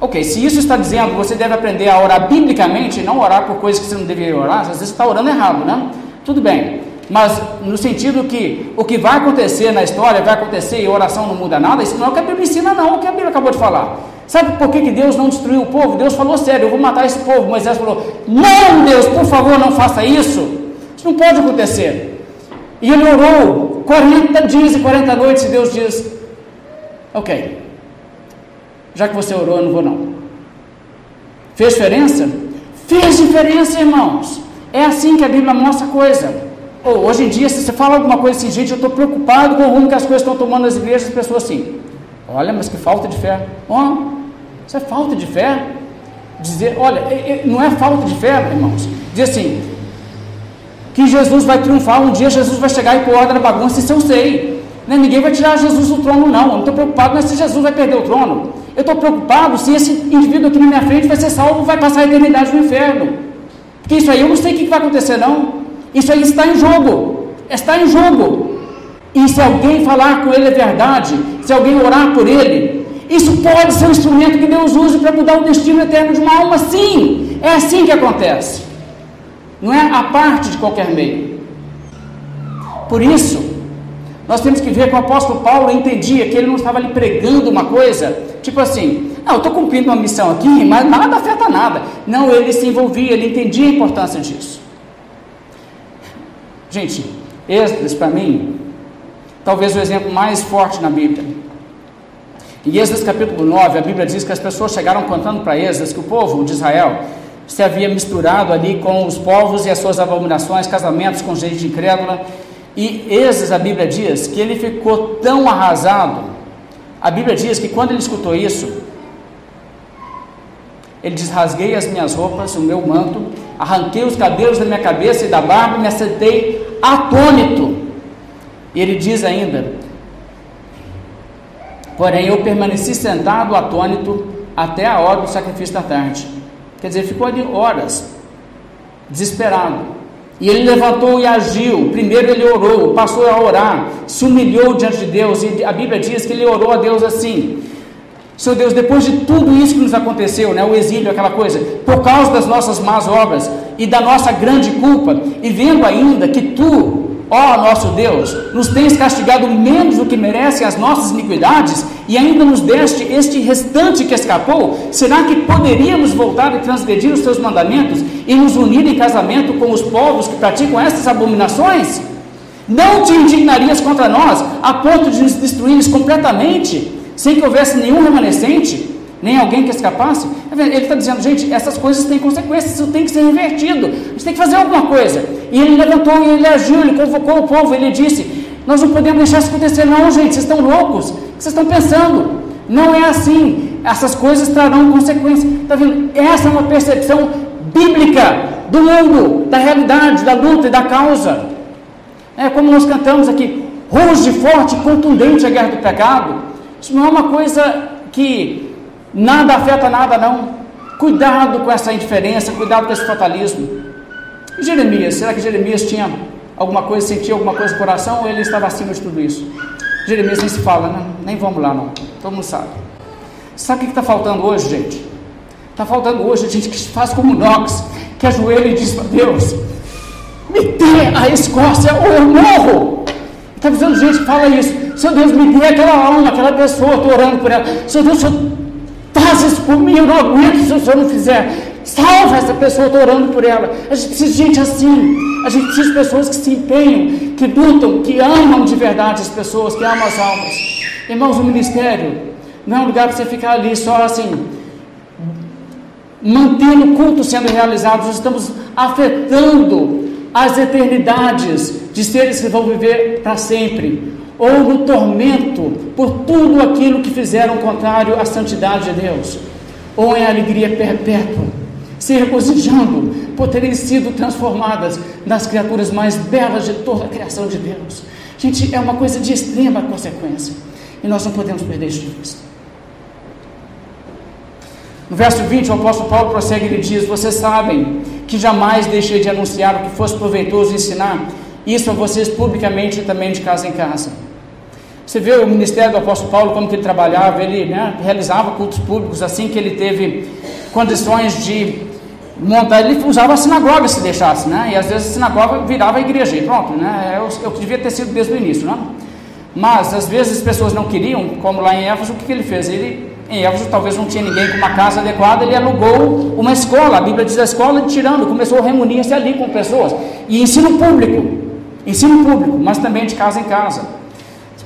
Ok, se isso está dizendo que você deve aprender a orar biblicamente, não orar por coisas que você não deveria orar, às vezes você está orando errado, né? Tudo bem mas no sentido que o que vai acontecer na história vai acontecer e a oração não muda nada, isso não é o que a Bíblia ensina, não, é o que a Bíblia acabou de falar. Sabe por que, que Deus não destruiu o povo? Deus falou sério, eu vou matar esse povo. Moisés falou: Não, Deus, por favor, não faça isso. Isso não pode acontecer. E ele orou 40 dias e 40 noites, e Deus diz: Ok, já que você orou, eu não vou não. Fez diferença? Fez diferença, irmãos. É assim que a Bíblia mostra a coisa. Ou hoje em dia, se você fala alguma coisa assim, gente, eu estou preocupado com o rumo que as coisas estão tomando nas igrejas, as pessoas assim, olha, mas que falta de fé. Oh, isso é falta de fé? Dizer, olha, não é falta de fé, irmãos. Dizer assim, que Jesus vai triunfar, um dia Jesus vai chegar e pôr ordem na bagunça, isso eu sei. Né? Ninguém vai tirar Jesus do trono, não. Eu não estou preocupado se Jesus vai perder o trono. Eu estou preocupado se esse indivíduo aqui na minha frente vai ser salvo, vai passar a eternidade no inferno. Porque isso aí eu não sei o que vai acontecer, não. Isso aí está em jogo. Está em jogo. E se alguém falar com ele a verdade, se alguém orar por ele, isso pode ser um instrumento que Deus use para mudar o destino eterno de uma alma, sim. É assim que acontece. Não é a parte de qualquer meio. Por isso, nós temos que ver que o apóstolo Paulo entendia que ele não estava ali pregando uma coisa, tipo assim, não, eu estou cumprindo uma missão aqui, mas nada afeta nada. Não, ele se envolvia, ele entendia a importância disso. Gente, Êxodo, para mim, talvez o exemplo mais forte na Bíblia. Em Êxodo capítulo 9, a Bíblia diz que as pessoas chegaram contando para Êxodo que o povo de Israel se havia misturado ali com os povos e as suas abominações, casamentos com gente incrédula. E Êxodo, a Bíblia diz que ele ficou tão arrasado. A Bíblia diz que quando ele escutou isso, ele diz: Rasguei as minhas roupas, o meu manto, arranquei os cabelos da minha cabeça e da barba e me assentei atônito. E ele diz ainda: Porém, eu permaneci sentado atônito até a hora do sacrifício da tarde. Quer dizer, ficou ali horas, desesperado. E ele levantou e agiu. Primeiro ele orou, passou a orar, se humilhou diante de Deus. E a Bíblia diz que ele orou a Deus assim: Senhor Deus, depois de tudo isso que nos aconteceu, né, o exílio, aquela coisa, por causa das nossas más obras e da nossa grande culpa, e vendo ainda que tu, ó nosso Deus, nos tens castigado menos do que merecem as nossas iniquidades, e ainda nos deste este restante que escapou, será que poderíamos voltar e transgredir os teus mandamentos e nos unir em casamento com os povos que praticam essas abominações? Não te indignarias contra nós, a ponto de nos destruires completamente? sem que houvesse nenhum remanescente, nem alguém que escapasse. Ele está dizendo, gente, essas coisas têm consequências, isso tem que ser revertido, a gente tem que fazer alguma coisa. E ele levantou, ele agiu, ele convocou o povo, ele disse: Nós não podemos deixar isso acontecer, não, gente, vocês estão loucos, o que vocês estão pensando? Não é assim, essas coisas trarão consequências. Está vendo? Essa é uma percepção bíblica do mundo, da realidade, da luta e da causa. É como nós cantamos aqui: ruge forte, contundente a guerra do pecado. Isso não é uma coisa que nada afeta nada, não. Cuidado com essa indiferença, cuidado com esse fatalismo. E Jeremias, será que Jeremias tinha alguma coisa, sentia alguma coisa no coração ou ele estava acima de tudo isso? Jeremias nem se fala, né? nem vamos lá, não. Todo mundo sabe. Sabe o que está faltando hoje, gente? Está faltando hoje a gente que faz como Nox, que ajoelha e diz para Deus: me dê a Escócia ou eu morro. Está dizendo, gente, fala isso. Senhor Deus, me dê aquela alma, aquela pessoa, estou orando por ela. Senhor Deus, Senhor, faz isso por mim, eu não aguento se o Senhor não fizer. Salva essa pessoa, estou orando por ela. A gente precisa de gente assim. A gente precisa de pessoas que se empenham, que lutam, que amam de verdade as pessoas, que amam as almas. Irmãos, o ministério não é um lugar para você ficar ali só assim, mantendo o culto sendo realizado. Nós estamos afetando as eternidades de seres que vão viver para sempre, ou no tormento por tudo aquilo que fizeram contrário à santidade de Deus, ou em alegria perpétua, se regozijando por terem sido transformadas nas criaturas mais belas de toda a criação de Deus. Gente, é uma coisa de extrema consequência, e nós não podemos perder isso de vista. No verso 20, o apóstolo Paulo prossegue e diz: Vocês sabem que jamais deixei de anunciar o que fosse proveitoso ensinar isso a vocês publicamente e também de casa em casa. Você vê o ministério do apóstolo Paulo, como que ele trabalhava, ele né, realizava cultos públicos assim que ele teve condições de montar, ele usava a sinagoga se deixasse, né? E às vezes a sinagoga virava a igreja, e pronto, né? É o, é que devia ter sido desde o início, né? Mas às vezes as pessoas não queriam, como lá em Éfeso, o que, que ele fez? Ele em Éfeso talvez não tinha ninguém com uma casa adequada, ele alugou uma escola, a Bíblia diz a escola de tirando, começou a reunir-se ali com pessoas, e ensino público, ensino público, mas também de casa em casa.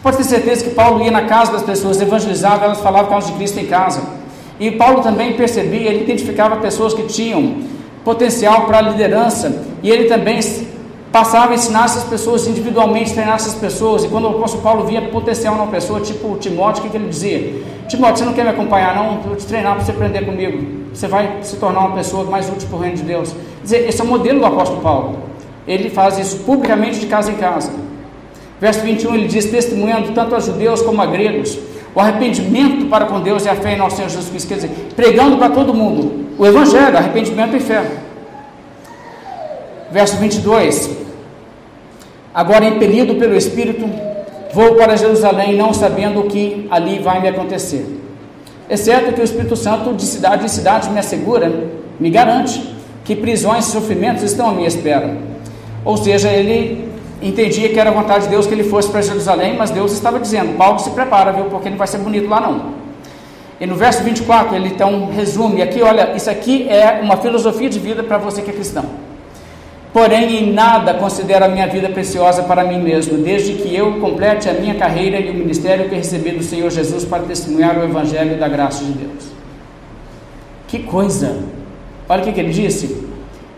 Pode ter certeza que Paulo ia na casa das pessoas, evangelizava, elas falavam causa de Cristo em casa. E Paulo também percebia, ele identificava pessoas que tinham potencial para liderança, e ele também passava a ensinar essas pessoas individualmente, treinar essas pessoas. E quando o apóstolo Paulo via potencial numa pessoa, tipo Timóteo, o que, que ele dizia? Timóteo, você não quer me acompanhar, não? Eu vou te treinar para você aprender comigo. Você vai se tornar uma pessoa mais útil para o reino de Deus. Quer dizer, esse é o modelo do apóstolo Paulo. Ele faz isso publicamente de casa em casa. Verso 21 ele diz: testemunhando tanto a judeus como a gregos, o arrependimento para com Deus e a fé em nosso Senhor Jesus Cristo. Quer dizer, pregando para todo mundo o Evangelho, arrependimento e fé. Verso 22: Agora, impelido pelo Espírito, Vou para Jerusalém não sabendo o que ali vai me acontecer. Certo que o Espírito Santo de cidade em cidade me assegura, me garante que prisões e sofrimentos estão à minha espera. Ou seja, ele entendia que era vontade de Deus que ele fosse para Jerusalém, mas Deus estava dizendo: Paulo se prepara, viu, porque não vai ser bonito lá não. E no verso 24 ele então resume aqui: olha, isso aqui é uma filosofia de vida para você que é cristão. Porém, em nada considero a minha vida preciosa para mim mesmo, desde que eu complete a minha carreira e o ministério que recebi do Senhor Jesus para testemunhar o Evangelho da graça de Deus. Que coisa! Olha o que, que ele disse: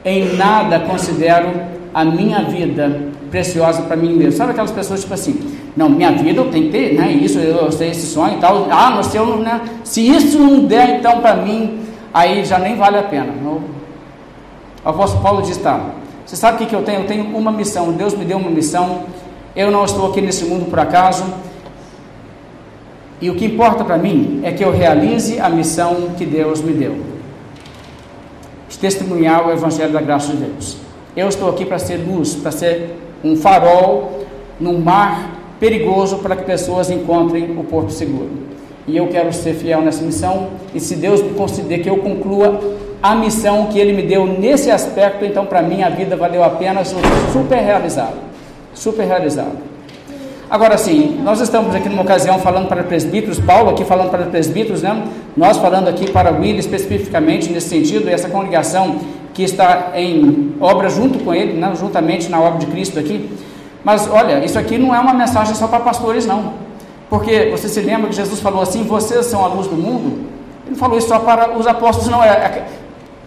Em nada considero a minha vida preciosa para mim mesmo. Sabe aquelas pessoas tipo assim, não, minha vida eu tenho que ter, né? Isso, eu tenho esse sonho e tal. Ah, mas se, eu, né? se isso não der então para mim, aí já nem vale a pena. O apóstolo Paulo diz, tá, você sabe o que, que eu tenho? Eu tenho uma missão. Deus me deu uma missão. Eu não estou aqui nesse mundo por acaso. E o que importa para mim é que eu realize a missão que Deus me deu de testemunhar o Evangelho da graça de Deus. Eu estou aqui para ser luz, para ser um farol num mar perigoso para que pessoas encontrem o porto seguro. E eu quero ser fiel nessa missão. E se Deus me conceder que eu conclua a missão que Ele me deu nesse aspecto, então para mim a vida valeu a pena, sou super realizado. Super realizado. Agora sim, nós estamos aqui numa ocasião falando para presbíteros, Paulo aqui falando para presbíteros, né? nós falando aqui para Will especificamente nesse sentido, essa congregação que está em obra junto com ele, né? juntamente na obra de Cristo aqui. Mas olha, isso aqui não é uma mensagem só para pastores, não. Porque você se lembra que Jesus falou assim: vocês são a luz do mundo? Ele falou isso só para os apóstolos, não é. é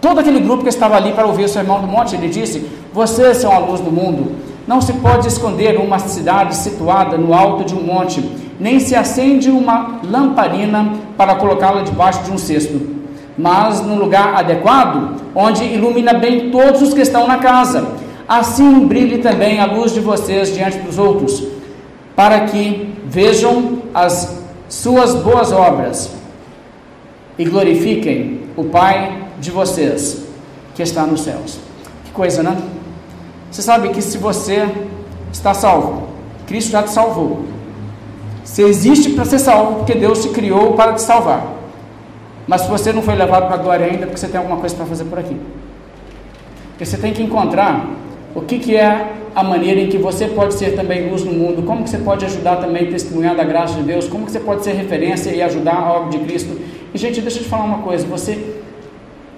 todo aquele grupo que estava ali para ouvir o sermão do monte, ele disse: vocês são a luz do mundo. Não se pode esconder uma cidade situada no alto de um monte, nem se acende uma lamparina para colocá-la debaixo de um cesto, mas num lugar adequado, onde ilumina bem todos os que estão na casa. Assim brilhe também a luz de vocês diante dos outros, para que vejam as suas boas obras e glorifiquem o Pai de vocês que está nos céus. Que coisa, né? Você sabe que se você está salvo, Cristo já te salvou. Você existe para ser salvo, porque Deus te criou para te salvar. Mas se você não foi levado para a glória ainda, é porque você tem alguma coisa para fazer por aqui. Porque você tem que encontrar o que, que é a maneira em que você pode ser também luz no mundo, como que você pode ajudar também a testemunhar da graça de Deus, como que você pode ser referência e ajudar a obra de Cristo. E gente, deixa eu te falar uma coisa, você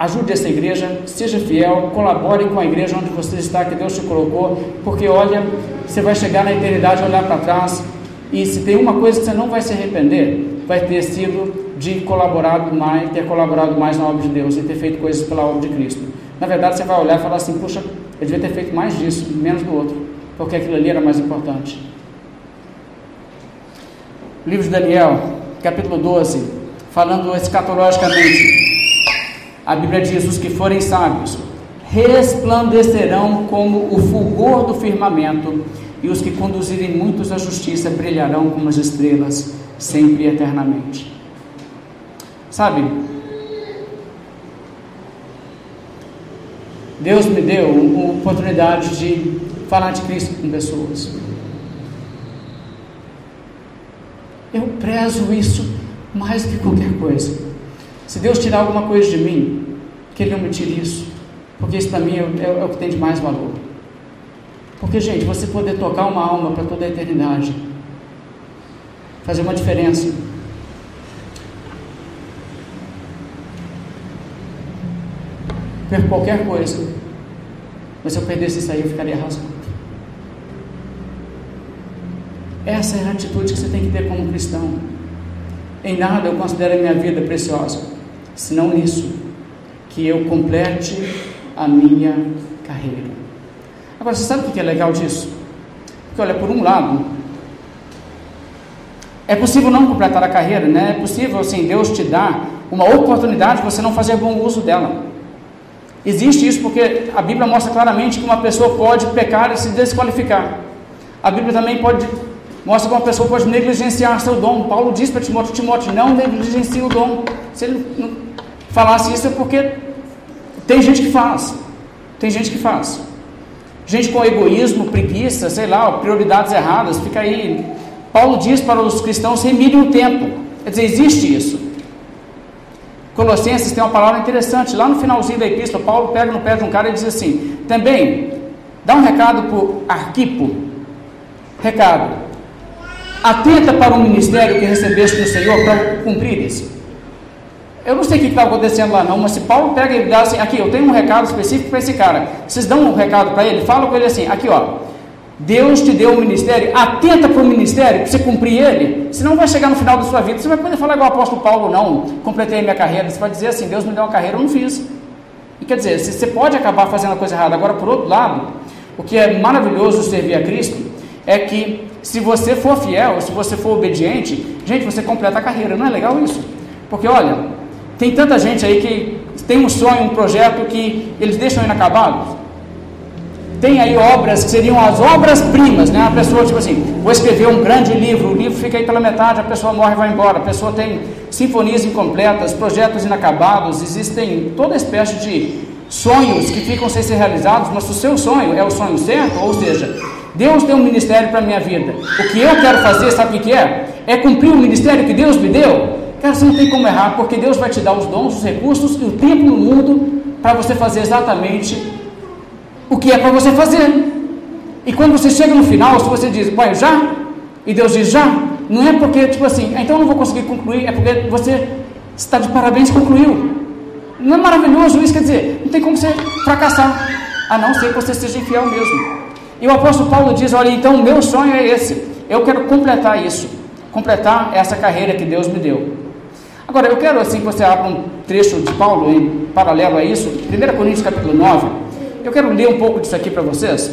Ajude essa igreja, seja fiel, colabore com a igreja onde você está, que Deus te colocou, porque olha, você vai chegar na eternidade, olhar para trás, e se tem uma coisa que você não vai se arrepender, vai ter sido de colaborado mais, ter colaborado mais na obra de Deus e ter feito coisas pela obra de Cristo. Na verdade, você vai olhar e falar assim: puxa, eu devia ter feito mais disso, menos do outro, porque aquilo ali era mais importante. Livro de Daniel, capítulo 12, falando escatologicamente a Bíblia diz: os que forem sábios resplandecerão como o fulgor do firmamento, e os que conduzirem muitos à justiça brilharão como as estrelas, sempre e eternamente. Sabe, Deus me deu a oportunidade de falar de Cristo com pessoas. Eu prezo isso mais que qualquer coisa. Se Deus tirar alguma coisa de mim, que Ele não me tire isso, porque isso para mim é, é, é o que tem de mais valor. Porque, gente, você poder tocar uma alma para toda a eternidade, fazer uma diferença. Per qualquer coisa, mas se eu perdesse isso aí, eu ficaria arrasado. Essa é a atitude que você tem que ter como cristão. Em nada eu considero a minha vida preciosa senão nisso, que eu complete a minha carreira. Agora, você sabe o que é legal disso? Porque, olha, por um lado, é possível não completar a carreira, né? É possível, assim, Deus te dar uma oportunidade de você não fazer bom uso dela. Existe isso porque a Bíblia mostra claramente que uma pessoa pode pecar e se desqualificar. A Bíblia também pode mostra que uma pessoa pode negligenciar seu dom. Paulo diz para Timóteo, Timóteo, não negligencie o dom. Se ele não falasse isso é porque tem gente que faz. Tem gente que faz. Gente com egoísmo, preguiça, sei lá, prioridades erradas, fica aí. Paulo diz para os cristãos remirem o tempo. Quer dizer, existe isso. Colossenses tem uma palavra interessante. Lá no finalzinho da epístola, Paulo pega no pé de um cara e diz assim: também, dá um recado para Arquipo. Recado. Atenta para o ministério que recebeste do Senhor para cumprir isso. Eu não sei o que está acontecendo lá não, mas se Paulo pega e dá assim, aqui, eu tenho um recado específico para esse cara. Vocês dão um recado para ele? Fala com ele assim, aqui ó, Deus te deu um ministério, atenta para o ministério, para você cumprir ele, senão vai chegar no final da sua vida, você vai poder falar igual o apóstolo Paulo, não, completei minha carreira, você vai dizer assim, Deus me deu uma carreira, eu não fiz. E quer dizer, você pode acabar fazendo a coisa errada. Agora, por outro lado, o que é maravilhoso servir a Cristo é que se você for fiel, se você for obediente, gente, você completa a carreira, não é legal isso? Porque olha, tem tanta gente aí que tem um sonho, um projeto que eles deixam inacabados. Tem aí obras que seriam as obras-primas, né? A pessoa, tipo assim, vou escrever um grande livro, o livro fica aí pela metade, a pessoa morre e vai embora. A pessoa tem sinfonias incompletas, projetos inacabados, existem toda espécie de sonhos que ficam sem ser realizados, mas o seu sonho é o sonho certo, ou seja, Deus tem um ministério para a minha vida. O que eu quero fazer, sabe o que é? É cumprir o ministério que Deus me deu Cara, você não tem como errar, porque Deus vai te dar os dons, os recursos e o tempo no mundo para você fazer exatamente o que é para você fazer. E quando você chega no final, se você diz, pai, já? E Deus diz, já? Não é porque, tipo assim, então eu não vou conseguir concluir, é porque você está de parabéns concluiu. Não é maravilhoso isso? Quer dizer, não tem como você fracassar, a não ser que você seja infiel mesmo. E o apóstolo Paulo diz: Olha, então o meu sonho é esse. Eu quero completar isso, completar essa carreira que Deus me deu. Agora, eu quero assim que você abra um trecho de Paulo em paralelo a isso, 1 Coríntios capítulo 9. Eu quero ler um pouco disso aqui para vocês.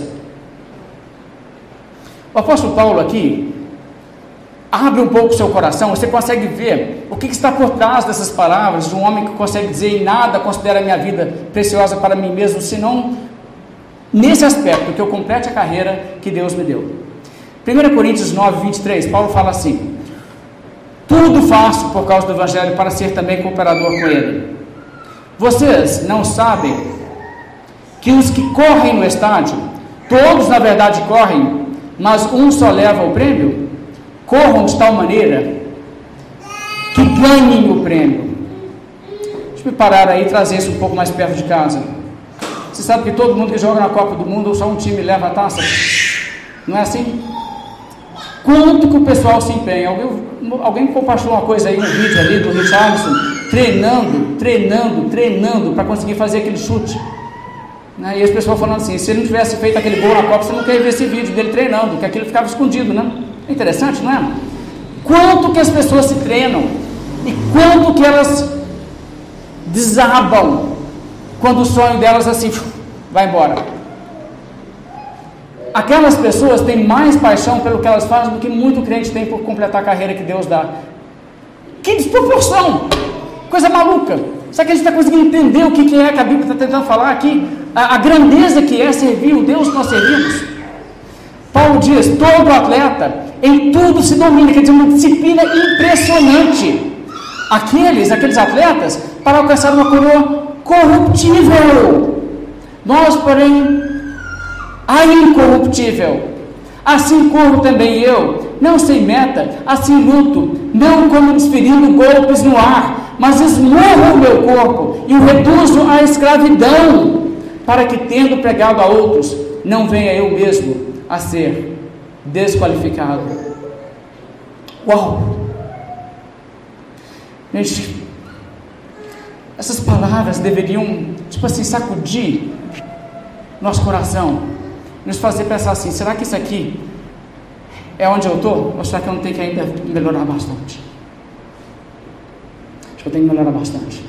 O apóstolo Paulo aqui abre um pouco o seu coração, você consegue ver o que está por trás dessas palavras de um homem que consegue dizer: em nada considera a minha vida preciosa para mim mesmo, senão nesse aspecto que eu complete a carreira que Deus me deu. 1 Coríntios 9, 23, Paulo fala assim: Tudo faço por causa do Evangelho para ser também cooperador com ele. Vocês não sabem que os que correm no estádio, todos na verdade correm, mas um só leva o prêmio? Corram de tal maneira que ganhem o prêmio. Deixa eu parar aí e trazer isso um pouco mais perto de casa. Você sabe que todo mundo que joga na Copa do Mundo, só um time leva a taça? Não é assim? Quanto que o pessoal se empenha? Alguém, alguém compartilhou uma coisa aí no vídeo ali do Richardson, treinando, treinando, treinando para conseguir fazer aquele chute. Né? E as pessoas falando assim, se ele não tivesse feito aquele gol na Copa, você não quer ver esse vídeo dele treinando, que aquilo ficava escondido, né? É interessante, não é? Quanto que as pessoas se treinam e quanto que elas desabam quando o sonho delas assim vai embora. Aquelas pessoas têm mais paixão pelo que elas fazem do que muito crente tem por completar a carreira que Deus dá. Que desproporção! Coisa maluca! Será que a gente está conseguindo entender o que é que a Bíblia está tentando falar aqui? A, a grandeza que é servir o Deus que nós servimos. Paulo diz: todo atleta em tudo se domina, quer dizer, uma disciplina impressionante. Aqueles, aqueles atletas, para alcançar uma coroa corruptível. Nós, porém, a incorruptível. Assim corro também eu, não sem meta, assim luto, não como desferindo golpes no ar, mas esmurro o meu corpo e o reduzo à escravidão, para que, tendo pregado a outros, não venha eu mesmo a ser desqualificado. Uau! Gente, essas palavras deveriam, tipo assim, sacudir nosso coração, nos fazer pensar assim: será que isso aqui é onde eu estou? Ou será que eu não tenho que ainda melhorar bastante? Acho que eu tenho que melhorar bastante.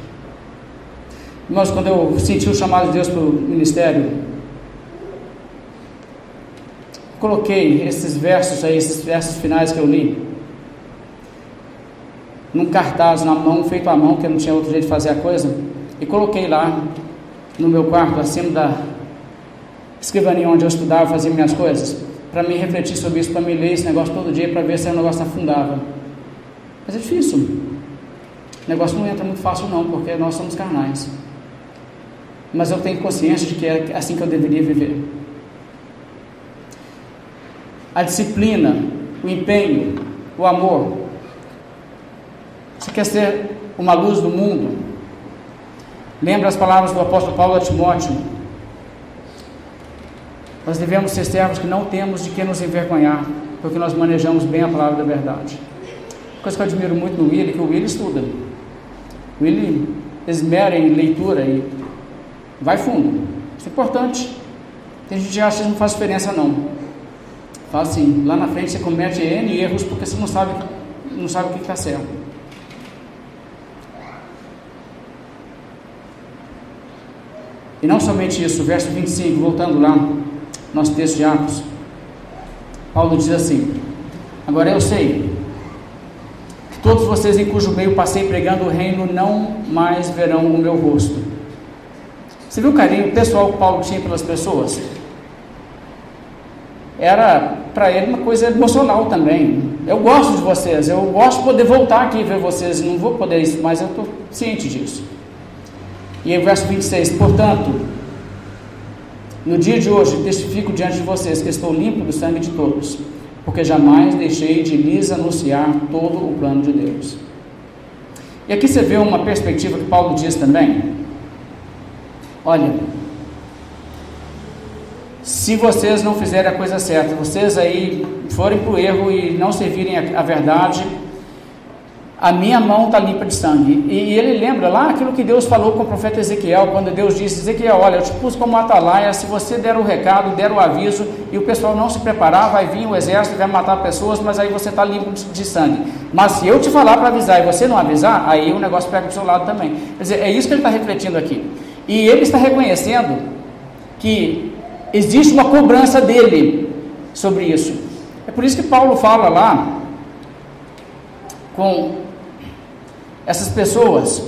Irmãos, quando eu senti o chamado de Deus para o ministério, coloquei esses versos aí, esses versos finais que eu li, num cartaz na mão, feito à mão, que não tinha outro jeito de fazer a coisa, e coloquei lá no meu quarto, acima da escrivaninha onde eu estudava, fazia minhas coisas, para me refletir sobre isso, para me ler esse negócio todo dia, para ver se o negócio afundava. Mas é difícil. O negócio não entra muito fácil não, porque nós somos carnais. Mas eu tenho consciência de que é assim que eu deveria viver a disciplina, o empenho, o amor. Você quer ser uma luz do mundo? Lembra as palavras do apóstolo Paulo a Timóteo? Nós devemos ser servos que não temos de que nos envergonhar, porque nós manejamos bem a palavra da verdade. Coisa que eu admiro muito no Willi, que o Willi estuda. O Willi esmera em leitura e vai fundo. Isso é importante. Tem gente que acha que não faz diferença não. Fala assim, lá na frente você comete N erros porque você não sabe, não sabe o que está certo. E não somente isso, verso 25, voltando lá, nosso texto de Atos, Paulo diz assim: Agora eu sei que todos vocês em cujo meio passei pregando o reino não mais verão o meu rosto. Você viu o carinho pessoal que Paulo tinha pelas pessoas? era para ele uma coisa emocional também. Eu gosto de vocês, eu gosto de poder voltar aqui e ver vocês, não vou poder isso, mas eu estou ciente disso. E aí, verso 26: Portanto, no dia de hoje testifico diante de vocês que estou limpo do sangue de todos, porque jamais deixei de lhes anunciar todo o plano de Deus. E aqui você vê uma perspectiva que Paulo diz também. Olha, se vocês não fizerem a coisa certa, vocês aí forem para o erro e não servirem a, a verdade, a minha mão está limpa de sangue. E, ele lembra lá aquilo que Deus falou com o profeta Ezequiel, quando Deus disse: Ezequiel, olha, eu te pus como atalaia, se você der o recado, der o aviso, e o pessoal não se preparar, vai vir o exército, vai matar pessoas, mas aí você está limpo de, de, sangue. Mas se eu te falar para avisar e você não avisar, aí o negócio pega para o seu lado também. Quer dizer, é isso que ele está refletindo aqui. E ele está reconhecendo que existe uma cobrança dele sobre isso. É por isso que Paulo fala lá com essas pessoas,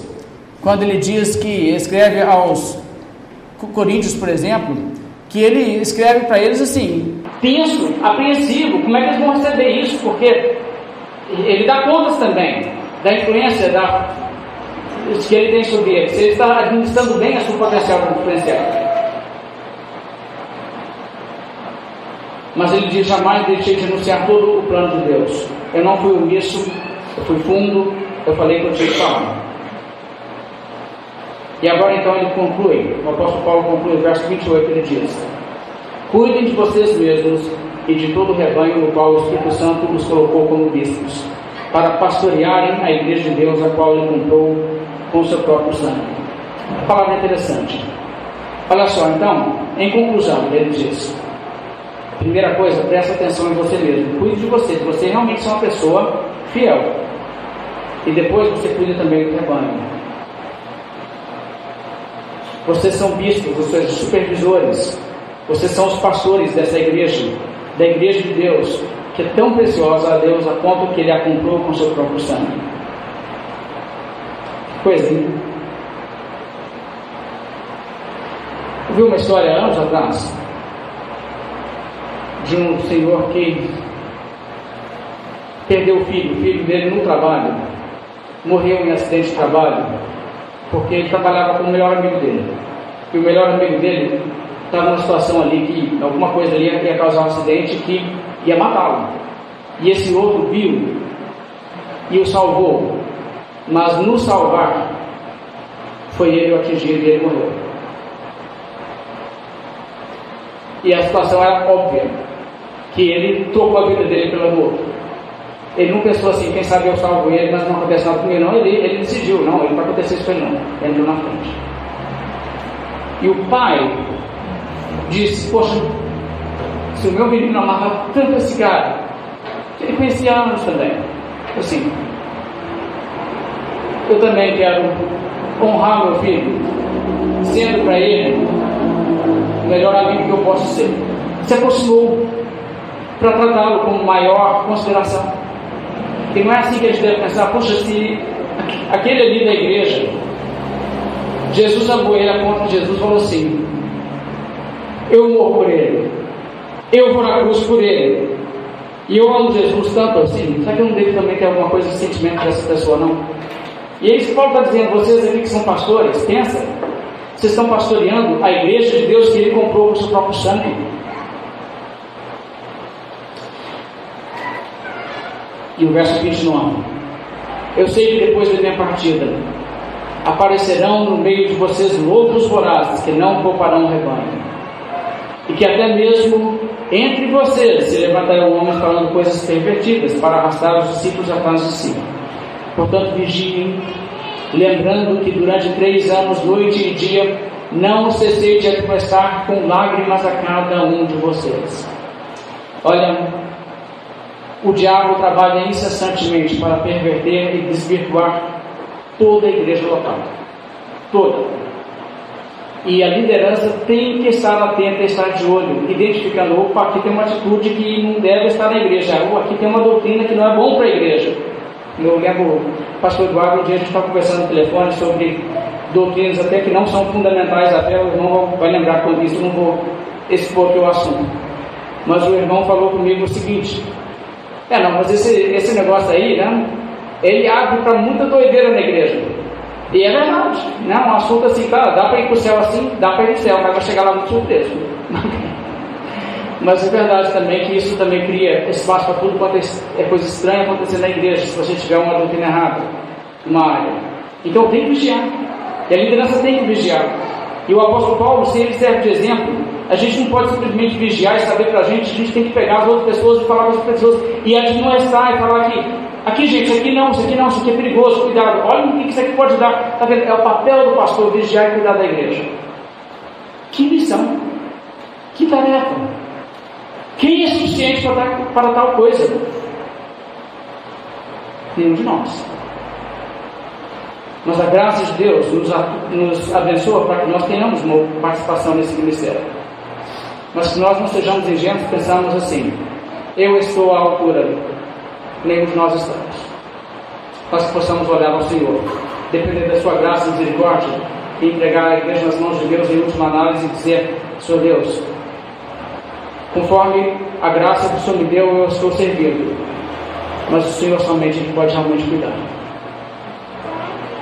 quando ele diz que escreve aos Coríntios, por exemplo, que ele escreve para eles assim, tenso, apreensivo, como é que eles vão receber isso? Porque ele dá contas também da influência da, que ele tem sobre eles, ele está administrando bem a sua potencial influencial. Mas ele diz: jamais deixei de anunciar todo o plano de Deus. Eu não fui omisso, eu fui fundo, eu falei que que falar. E agora então ele conclui, o apóstolo Paulo conclui, verso 28, ele diz: Cuidem de vocês mesmos e de todo o rebanho no qual o Espírito Santo os colocou como bispos, para pastorearem a igreja de Deus, a qual ele comprou com seu próprio sangue. A palavra é interessante. Olha só, então, em conclusão, ele diz: Primeira coisa, presta atenção em você mesmo, cuide de você, você realmente é uma pessoa fiel. E depois você cuida também do rebanho. Vocês são bispos, vocês são supervisores, vocês são os pastores dessa igreja, da igreja de Deus, que é tão preciosa a Deus a ponto que Ele a comprou com seu próprio sangue. Coisinha. Eu vi uma história anos atrás de um senhor que perdeu o filho, o filho dele no trabalho morreu em acidente de trabalho porque ele trabalhava com o melhor amigo dele. E o melhor amigo dele estava numa situação ali que alguma coisa ali ia causar um acidente que ia matá-lo. E esse outro viu e o salvou. Mas no salvar, foi ele o atingido e ele morreu. E a situação era óbvia, que ele trocou a vida dele pelo outro. Ele não pensou assim, quem sabe eu salvo ele, mas não acontece nada comigo, não. Ele, ele decidiu, não, ele vai acontecer isso com ele, não. Ele entrou na frente. E o pai disse: Poxa, se o meu menino amava tanto esse cara, ele conhecia anos também. Assim, eu também quero honrar meu filho, sendo para ele o melhor amigo que eu posso ser. Se aproximou para tratá-lo com maior consideração. E não é assim que a gente deve pensar, puxa, se aquele ali da igreja, Jesus amou ele a ponto de Jesus falou assim: Eu morro por ele, eu vou na cruz por ele, e eu amo Jesus tanto assim, será que eu não devo também ter alguma coisa de sentimento dessa pessoa, não? E é isso que Paulo está dizendo, vocês aqui que são pastores, pensa, vocês estão pastoreando a igreja de Deus que ele comprou com o seu próprio sangue. E o verso 29. Eu sei que depois da minha partida aparecerão no meio de vocês lobos vorazes que não pouparão o rebanho. E que até mesmo entre vocês se levantarão homens falando coisas pervertidas para arrastar os discípulos atrás de si. Portanto, vigiem, lembrando que durante três anos, noite e dia, não cessei de admoestar com lágrimas a cada um de vocês. Olha, o diabo trabalha incessantemente para perverter e desvirtuar toda a igreja local. Toda. E a liderança tem que estar atenta, estar de olho, identificando, opa, aqui tem uma atitude que não deve estar na igreja, ou aqui tem uma doutrina que não é bom para a igreja. Eu lembro, o pastor Eduardo, um dia a gente estava conversando no telefone sobre doutrinas até que não são fundamentais fé, o irmão vai lembrar quando isso, não vou expor aqui o assunto. Mas o irmão falou comigo o seguinte, é, não, mas esse, esse negócio aí, né? Ele abre para muita doideira na igreja. E é verdade, né? Um assunto assim, tá, dá para ir para o céu assim, dá para ir para o céu, mas vai chegar lá muito surpreso. mas é verdade também que isso também cria espaço para tudo quanto é coisa estranha acontecer na igreja, se você tiver uma doutrina errada, uma área. Então tem que vigiar. E a liderança tem que vigiar. E o apóstolo Paulo, se ele serve de exemplo, a gente não pode simplesmente vigiar e saber para a gente, a gente tem que pegar as outras pessoas e falar com as pessoas e admoestar e falar que aqui gente, isso aqui não, isso aqui não, isso aqui é perigoso, cuidado, olha o que isso aqui pode dar. Tá vendo? É o papel do pastor vigiar e cuidar da igreja. Que missão, que tarefa. Quem é suficiente para, para tal coisa? Nenhum de nós. Mas a graça de Deus nos, nos abençoa para que nós tenhamos uma participação nesse ministério. Mas que nós não sejamos ingênuos pensamos assim: eu estou à altura, nenhum de nós estamos. Mas que possamos olhar ao Senhor, depender da Sua graça e misericórdia, e entregar a igreja nas mãos de Deus em última análise e dizer: Senhor Deus, conforme a graça que o Senhor me deu, eu estou servindo. Mas o Senhor somente pode realmente cuidar.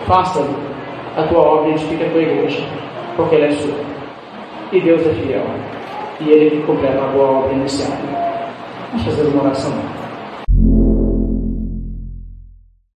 Faça a tua obra e edifica a tua igreja, porque ela é sua. E Deus é fiel. E Ele completa a boa obra inicial. Vamos fazer uma oração.